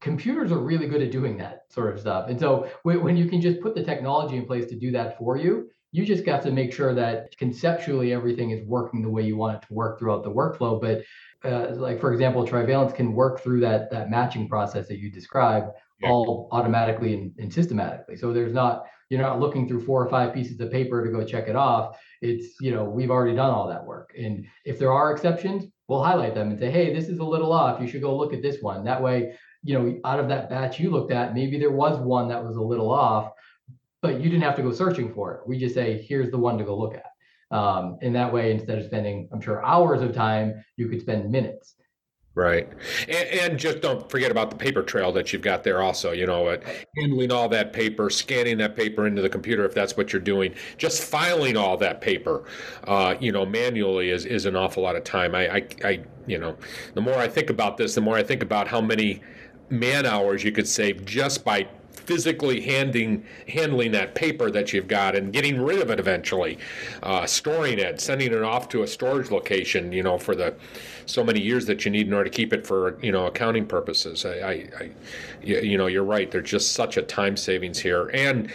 Computers are really good at doing that sort of stuff. And so when you can just put the technology in place to do that for you, you just got to make sure that conceptually everything is working the way you want it to work throughout the workflow. But uh, like for example, Trivalence can work through that that matching process that you described yeah. all automatically and, and systematically. So there's not you're not looking through four or five pieces of paper to go check it off. It's you know we've already done all that work. And if there are exceptions we'll highlight them and say hey this is a little off. You should go look at this one. That way you know out of that batch you looked at maybe there was one that was a little off but you didn't have to go searching for it. We just say here's the one to go look at. Um, in that way instead of spending i'm sure hours of time you could spend minutes Right. And, and, just don't forget about the paper trail that you've got there also, you know, uh, handling all that paper, scanning that paper into the computer if that's what you're doing, just filing all that paper, uh, you know, manually is, is an awful lot of time. I, I, I, you know, the more I think about this, the more I think about how many man hours you could save just by physically handing handling that paper that you've got and getting rid of it eventually, uh, storing it, sending it off to a storage location, you know, for the so many years that you need in order to keep it for you know accounting purposes. I, I, I you know, you're right. There's just such a time savings here, and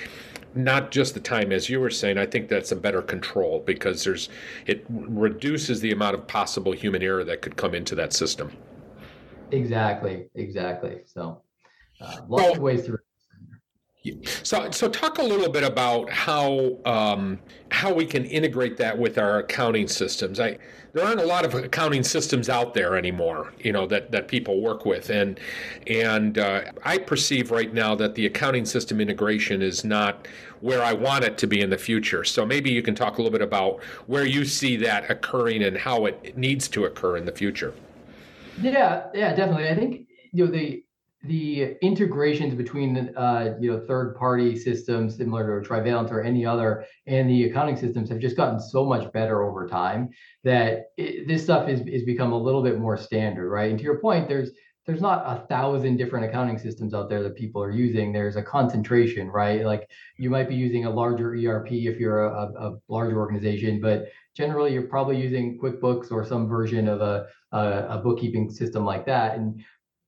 not just the time, as you were saying. I think that's a better control because there's it reduces the amount of possible human error that could come into that system. Exactly, exactly. So, uh, lots well, of ways to so, so talk a little bit about how um, how we can integrate that with our accounting systems. I there aren't a lot of accounting systems out there anymore, you know, that, that people work with, and and uh, I perceive right now that the accounting system integration is not where I want it to be in the future. So maybe you can talk a little bit about where you see that occurring and how it needs to occur in the future. Yeah, yeah, definitely. I think you know the the integrations between uh, you know third party systems similar to Trivalence or any other and the accounting systems have just gotten so much better over time that it, this stuff is is become a little bit more standard right? And to your point there's there's not a thousand different accounting systems out there that people are using. There's a concentration right? Like you might be using a larger erp if you're a, a larger organization but generally you're probably using quickbooks or some version of a, a, a bookkeeping system like that. And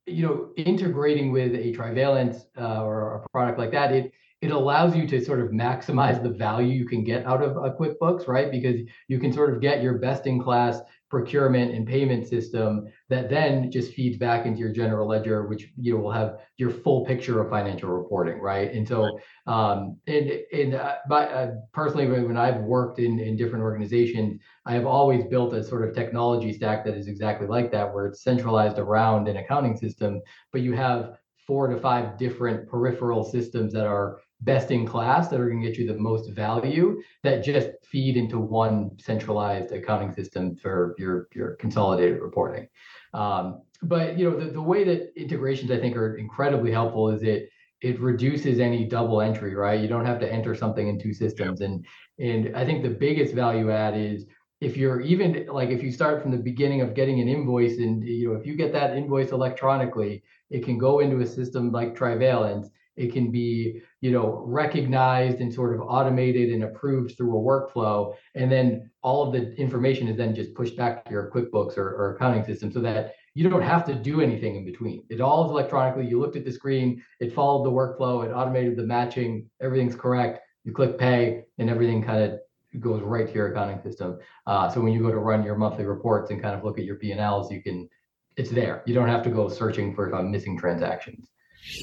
you know, integrating with a trivalence uh, or a product like that, it it allows you to sort of maximize the value you can get out of a QuickBooks, right? Because you can sort of get your best in class procurement and payment system that then just feeds back into your general ledger, which you know will have your full picture of financial reporting, right? And so, um, and and uh, but uh, personally, when I've worked in in different organizations, I have always built a sort of technology stack that is exactly like that, where it's centralized around an accounting system, but you have four to five different peripheral systems that are best in class that are going to get you the most value that just feed into one centralized accounting system for your your consolidated reporting. Um, but you know the, the way that integrations I think are incredibly helpful is it it reduces any double entry, right? You don't have to enter something in two systems, and and I think the biggest value add is if you're even like if you start from the beginning of getting an invoice and you know if you get that invoice electronically, it can go into a system like Trivalence it can be, you know, recognized and sort of automated and approved through a workflow. And then all of the information is then just pushed back to your QuickBooks or, or accounting system so that you don't have to do anything in between. It all is electronically. You looked at the screen, it followed the workflow, it automated the matching, everything's correct. You click pay, and everything kind of goes right to your accounting system. Uh, so when you go to run your monthly reports and kind of look at your P&Ls, you can, it's there. You don't have to go searching for uh, missing transactions.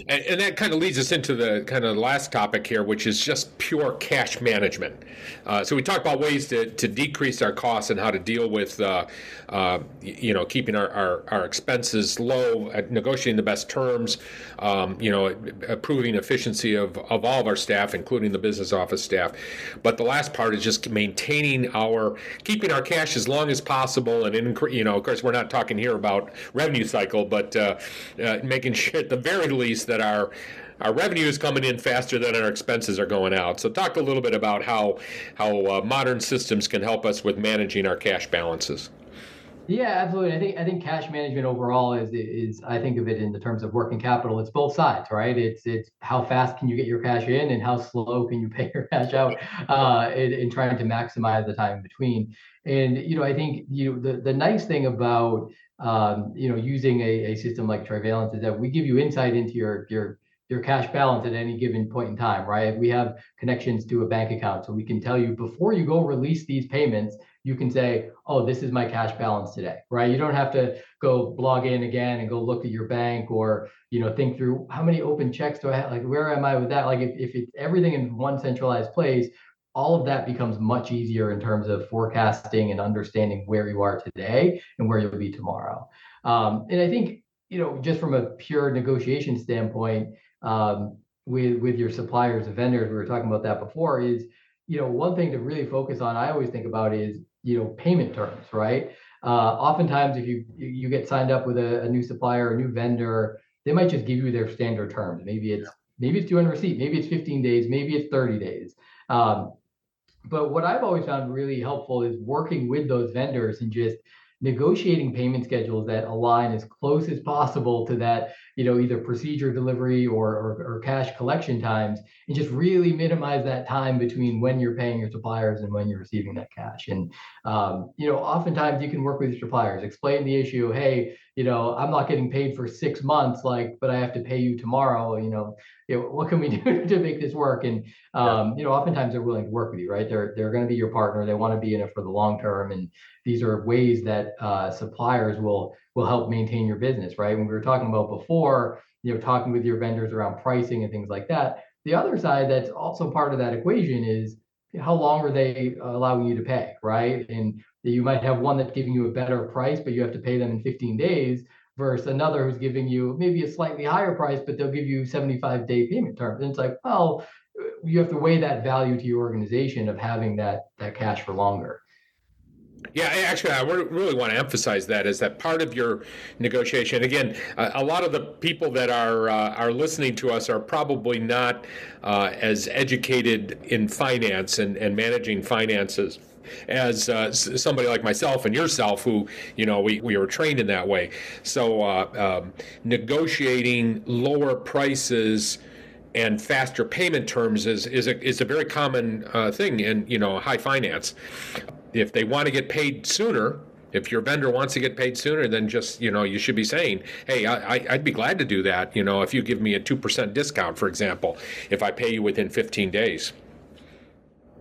And, and, that kind of leads us into the kind of last topic here, which is just pure cash management. Uh, so we talked about ways to, to decrease our costs and how to deal with, uh, uh, you know, keeping our, our, our, expenses low, negotiating the best terms, um, you know, improving efficiency of, of all of our staff, including the business office staff. But the last part is just maintaining our, keeping our cash as long as possible. And, in, you know, of course, we're not talking here about revenue cycle, but uh, uh, making sure at the very least that our our revenue is coming in faster than our expenses are going out. So talk a little bit about how how uh, modern systems can help us with managing our cash balances. Yeah, absolutely. I think I think cash management overall is is I think of it in the terms of working capital. It's both sides, right? It's it's how fast can you get your cash in and how slow can you pay your cash out, uh, in, in trying to maximize the time between. And you know, I think you know, the the nice thing about um, you know, using a, a system like Trivalence is that we give you insight into your your your cash balance at any given point in time, right? We have connections to a bank account, so we can tell you before you go release these payments, you can say, "Oh, this is my cash balance today," right? You don't have to go log in again and go look at your bank or you know think through how many open checks do I have, like where am I with that? Like if if it's everything in one centralized place, all of that becomes much easier in terms of forecasting and understanding where you are today and where you'll be tomorrow. Um, and I think, you know, just from a pure negotiation standpoint, um, with with your suppliers and vendors, we were talking about that before, is you know one thing to really focus on. I always think about is you know payment terms, right? Uh, oftentimes, if you you get signed up with a, a, new supplier, a new vendor, they might just give you their standard terms. Maybe it's yeah. maybe it's due on receipt, maybe it's 15 days, maybe it's 30 days. Um, but what I've always found really helpful is working with those vendors and just negotiating payment schedules that align as close as possible to that, you know, either procedure delivery or, or, or, cash collection times, and just really minimize that time between when you're paying your suppliers and when you're receiving that cash. And um, you know, oftentimes you can work with your suppliers, explain the issue. Hey, you know, I'm not getting paid for six months, like, but I have to pay you tomorrow. You know, you know, what can we do to make this work? And um, you know, oftentimes they're willing to work with you, right? They're they're going to be your partner. They want to be in it for the long term, and these are ways that uh, suppliers will will help maintain your business, right? When we were talking about before, you know, talking with your vendors around pricing and things like that. The other side that's also part of that equation is how long are they uh, allowing you to pay, right? And you might have one that's giving you a better price, but you have to pay them in 15 days versus another who's giving you maybe a slightly higher price, but they'll give you 75 day payment terms. And it's like, well, you have to weigh that value to your organization of having that that cash for longer. Yeah, actually, I really want to emphasize that is that part of your negotiation. Again, a lot of the people that are uh, are listening to us are probably not uh, as educated in finance and, and managing finances as uh, somebody like myself and yourself, who you know we, we were trained in that way. So uh, um, negotiating lower prices and faster payment terms is is a, is a very common uh, thing in you know high finance if they want to get paid sooner, if your vendor wants to get paid sooner, then just you know you should be saying, "Hey, I, would be glad to do that." You know, if you give me a two percent discount, for example, if I pay you within 15 days.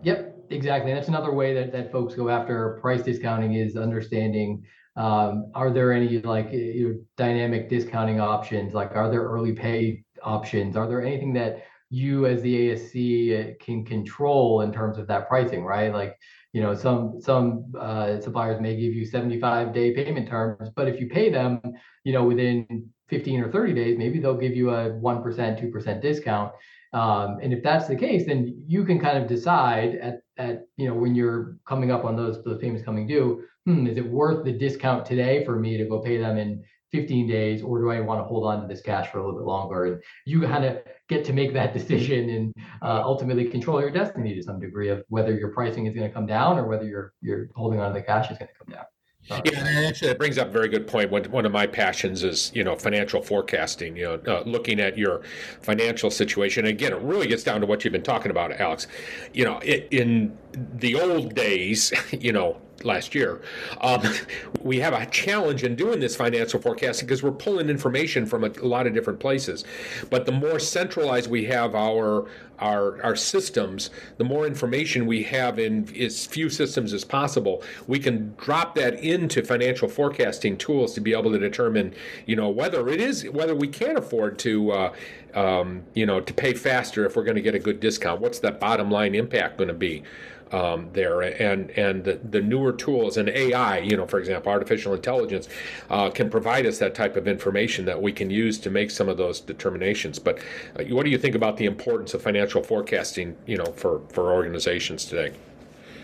Yep, exactly. That's another way that, that folks go after price discounting is understanding. Um, are there any like you know, dynamic discounting options? Like, are there early pay options? Are there anything that you as the ASC can control in terms of that pricing? Right, like you know some some uh, suppliers may give you 75 day payment terms but if you pay them you know within 15 or 30 days maybe they'll give you a 1% 2% discount. Um, and if that's the case then you can kind of decide at, at you know when you're coming up on those those payments coming due hmm, is it worth the discount today for me to go pay them in 15 days or do I want to hold on to this cash for a little bit longer? And you kind of get to make that decision and uh, ultimately control your destiny to some degree of whether your pricing is going to come down or whether you're you're holding on to the cash is going to come down. Yeah, actually, that brings up a very good point. One, one of my passions is, you know, financial forecasting. You know, uh, looking at your financial situation. Again, it really gets down to what you've been talking about, Alex. You know, it, in the old days, you know, last year. Um, we have a challenge in doing this financial forecasting because we're pulling information from a, a, lot of different places. But the more centralized we have our our, our systems, the more information we have in as few systems as possible, we can drop that into financial forecasting tools to be able to determine, you know, whether it is whether we can afford to. Uh, um, you know, to pay faster if we're going to get a good discount. What's that bottom line impact going to be? Um, there, and and the, the, newer tools and AI, you know, for example, artificial intelligence, uh, can provide us that type of information that we can use to make some of those determinations. But uh, what do you think about the importance of financial forecasting, you know, for for organizations today?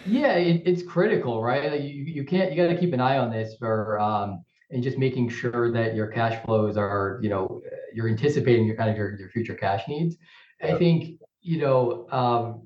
Yeah, it, it's critical, right? You you can't you got to keep an eye on this for. Um, and just making sure that your cash flows are, you know, you're anticipating your kind of your, your future cash needs. I think, you know, um,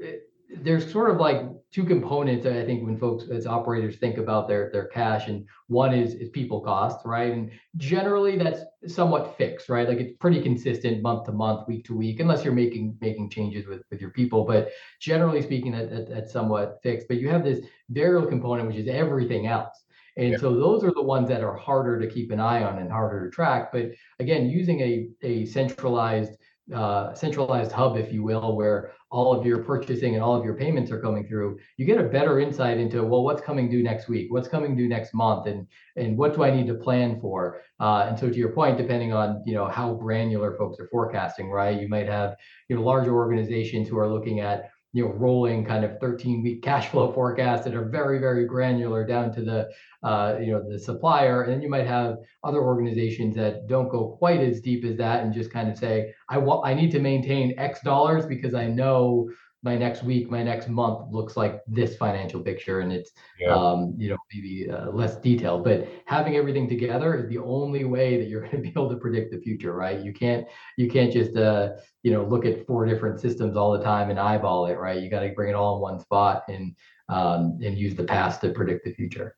there's sort of like two components I think when folks as operators think about their their cash and one is is people costs right? And generally that's somewhat fixed right? Like it's pretty consistent month to month week to week unless you're making making changes with with your people but generally speaking that, that that's somewhat fixed. But you have this variable component which is everything else. And yeah. so those are the ones that are harder to keep an eye on and harder to track but again using a a centralized uh, centralized hub, if you will, where all of your purchasing and all of your payments are coming through, you get a better insight into well, what's coming due next week, what's coming due next month, and and what do I need to plan for? Uh, and so, to your point, depending on you know how granular folks are forecasting, right? You might have you know larger organizations who are looking at you know rolling kind of 13 week cash flow forecasts that are very very granular down to the uh, you know the supplier. And then you might have other organizations that don't go quite as deep as that and just kind of say i want i need to maintain x dollars because i know my next week, my next month looks like this financial picture, and it's yeah. um, you know maybe uh, less detailed. But having everything together is the only way that you're going to be able to predict the future, right? You can't you can't just uh, you know look at four different systems all the time and eyeball it, right? You got to bring it all in one spot and um, and use the past to predict the future.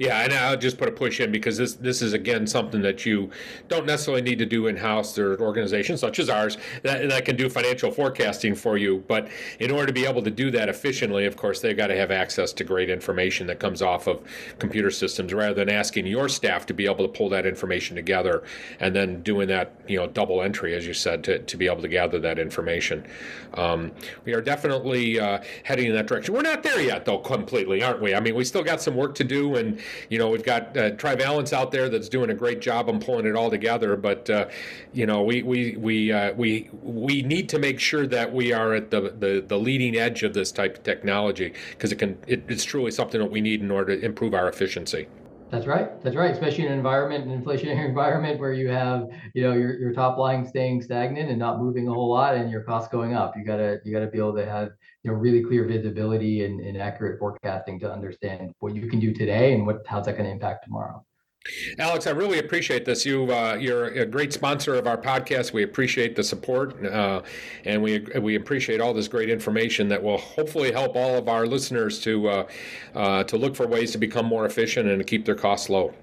Yeah, and I'll just put a push in because this this is again something that you don't necessarily need to do in house. There are organizations such as ours that, that can do financial forecasting for you, but in order to be able to do that efficiently, of course, they've got to have access to great information that comes off of computer systems, rather than asking your staff to be able to pull that information together and then doing that you know double entry, as you said, to, to be able to gather that information. Um, we are definitely uh, heading in that direction. We're not there yet, though, completely, aren't we? I mean, we still got some work to do and and you know we've got uh, Trivalence out there that's doing a great job on pulling it all together. But uh, you know we we we uh, we we need to make sure that we are at the the, the leading edge of this type of technology because it can it, it's truly something that we need in order to improve our efficiency. That's right. That's right. Especially in an environment, an inflationary environment where you have, you know, your, your top line staying stagnant and not moving a whole lot and your costs going up. You gotta you gotta be able to have, you know, really clear visibility and, and accurate forecasting to understand what you can do today and what how's that to impact tomorrow. Alex, I really appreciate this. You, uh, you're a great sponsor of our podcast. We appreciate the support, uh, and we we appreciate all this great information that will hopefully help all of our listeners to uh, uh to look for ways to become more efficient and to keep their costs low.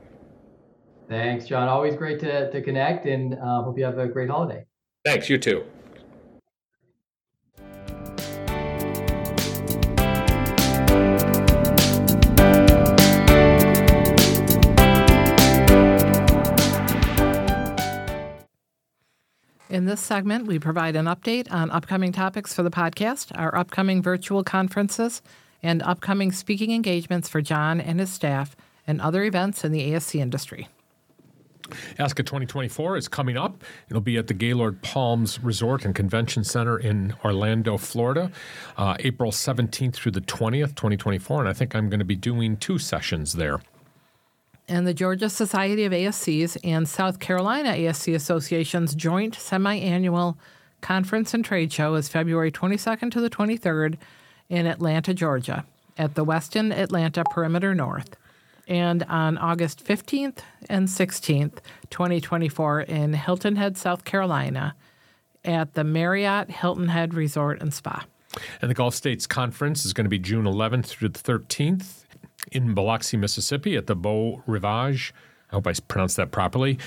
Thanks, John. Always great to to connect, and uh, hope you have a great holiday. Thanks. You too. In this segment, we provide an update on upcoming topics for the podcast, our upcoming virtual conferences, and upcoming speaking engagements for John and his staff, and other events in the ASC industry. ASCA 2024 is coming up. It'll be at the Gaylord Palms Resort and Convention Center in Orlando, Florida, uh, April 17th through the 20th, 2024. And I think I'm going to be doing two sessions there and the Georgia Society of ASCs and South Carolina ASC Association's joint semi annual conference and trade show is February 22nd to the 23rd in Atlanta, Georgia, at the Westin Atlanta Perimeter North, and on August 15th and 16th, 2024, in Hilton Head, South Carolina, at the Marriott Hilton Head Resort and Spa. And the Gulf States Conference is going to be June 11th through the 13th in Biloxi, Mississippi at the Beau Rivage, I hope I pronounced that properly,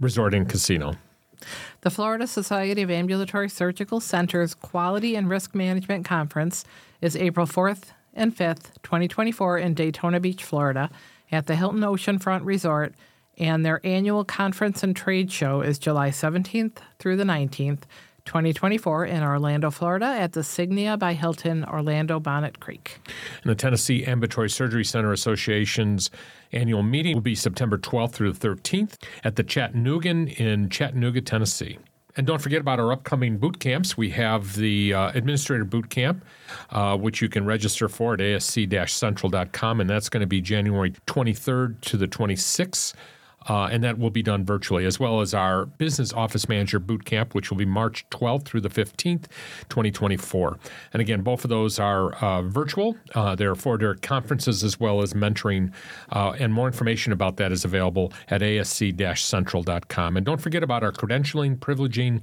resort and casino. The Florida Society of Ambulatory Surgical Centers Quality and Risk Management Conference is April 4th and 5th, 2024, in Daytona Beach, Florida, at the Hilton Oceanfront Resort, and their annual conference and trade show is July 17th through the 19th, 2024 in Orlando, Florida at the Signia by Hilton Orlando Bonnet Creek. And the Tennessee Ambulatory Surgery Center Association's annual meeting will be September 12th through the 13th at the Chattanooga in Chattanooga, Tennessee. And don't forget about our upcoming boot camps. We have the uh, Administrator Boot Camp, uh, which you can register for at asc central.com, and that's going to be January 23rd to the 26th uh, and that will be done virtually, as well as our Business Office Manager Boot Camp, which will be March 12th through the 15th, 2024. And again, both of those are uh, virtual. Uh, they're for their conferences as well as mentoring, uh, and more information about that is available at asc-central.com. And don't forget about our credentialing, privileging,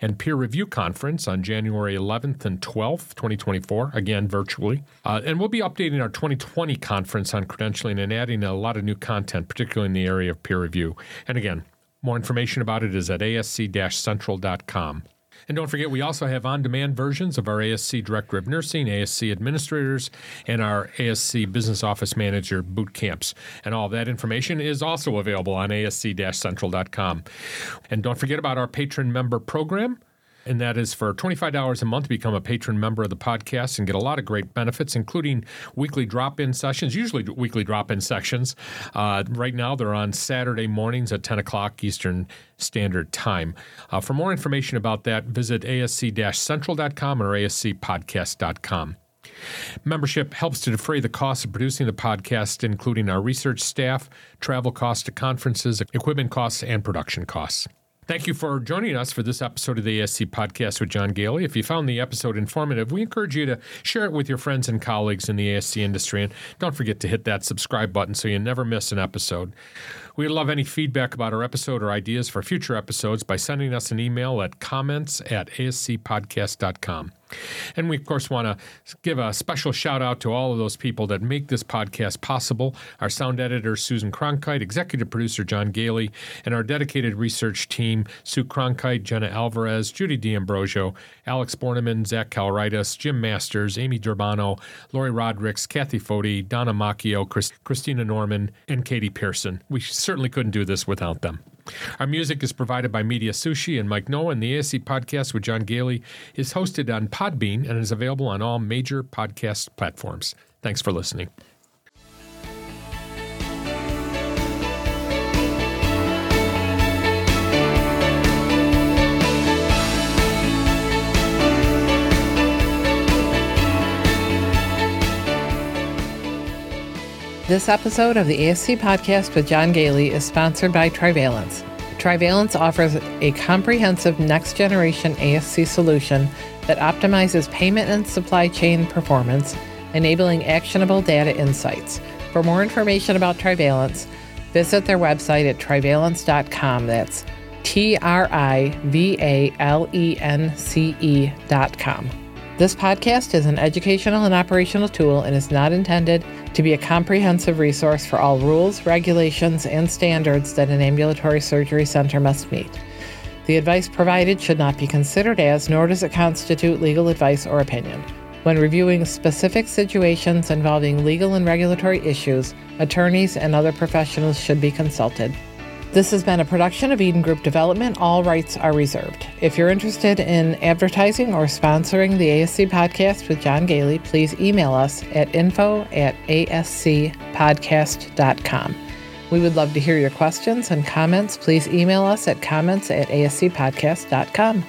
and peer review conference on January 11th and 12th, 2024, again virtually. Uh, and we'll be updating our 2020 conference on credentialing and adding a lot of new content, particularly in the area of peer review. And again, more information about it is at asc central.com. And don't forget, we also have on demand versions of our ASC Director of Nursing, ASC Administrators, and our ASC Business Office Manager boot camps. And all that information is also available on asc central.com. And don't forget about our patron member program and that is for $25 a month to become a patron member of the podcast and get a lot of great benefits including weekly drop-in sessions usually weekly drop-in sessions uh, right now they're on saturday mornings at 10 o'clock eastern standard time. Uh, for more information about that visit asc-central.com or ascpodcast.com Membership helps to defray the costs of producing the podcast, including our research staff, travel costs to conferences, equipment costs, and production costs. Thank you for joining us for this episode of the ASC Podcast with John Goehle. If you found the episode informative, we encourage you to share it with your friends and colleagues in the ASC industry. And don't forget to hit that subscribe button so you never miss an episode. We'd love any feedback about our episode or ideas for future episodes by sending us an email at comments at ascpodcast.com. And we, of course, want to give a special shout out to all of those people that make this podcast possible our sound editor, Susan Cronkite, executive producer, John Goehle, and our dedicated research team, Sue Cronkite, Jenna Alvarez, Judy D'Ambrosio, Alex Borneman, Zach Calritis, Jim Masters, Amy Durbano, Lori Rodricks, Kathy Foti, Donna Macchio, Chris, Christina Norman, and Katie Pearson. We certainly couldn't do this without them. Our music is provided by Media Sushi and Mike Noah, and the ASC podcast with John Goehle is hosted on Podbean and is available on all major podcast platforms. Thanks for listening. This episode of the ASC podcast with John Goehle is sponsored by Trivalence. Trivalence offers a comprehensive next generation ASC solution that optimizes payment and supply chain performance, enabling actionable data insights. For more information about Trivalence, visit their website at trivalence.com. That's T R I V A L E N C E.com. This podcast is an educational and operational tool and is not intended to be a comprehensive resource for all rules, regulations, and standards that an ambulatory surgery center must meet. The advice provided should not be considered as, nor does it constitute legal advice or opinion. When reviewing specific situations involving legal and regulatory issues, attorneys and other professionals should be consulted. This has been a production of Eden Group Development. All rights are reserved. If you're interested in advertising or sponsoring the ASC podcast with John Goehle, please email us at info at ascpodcast.com. We would love to hear your questions and comments. Please email us at comments at ascpodcast.com.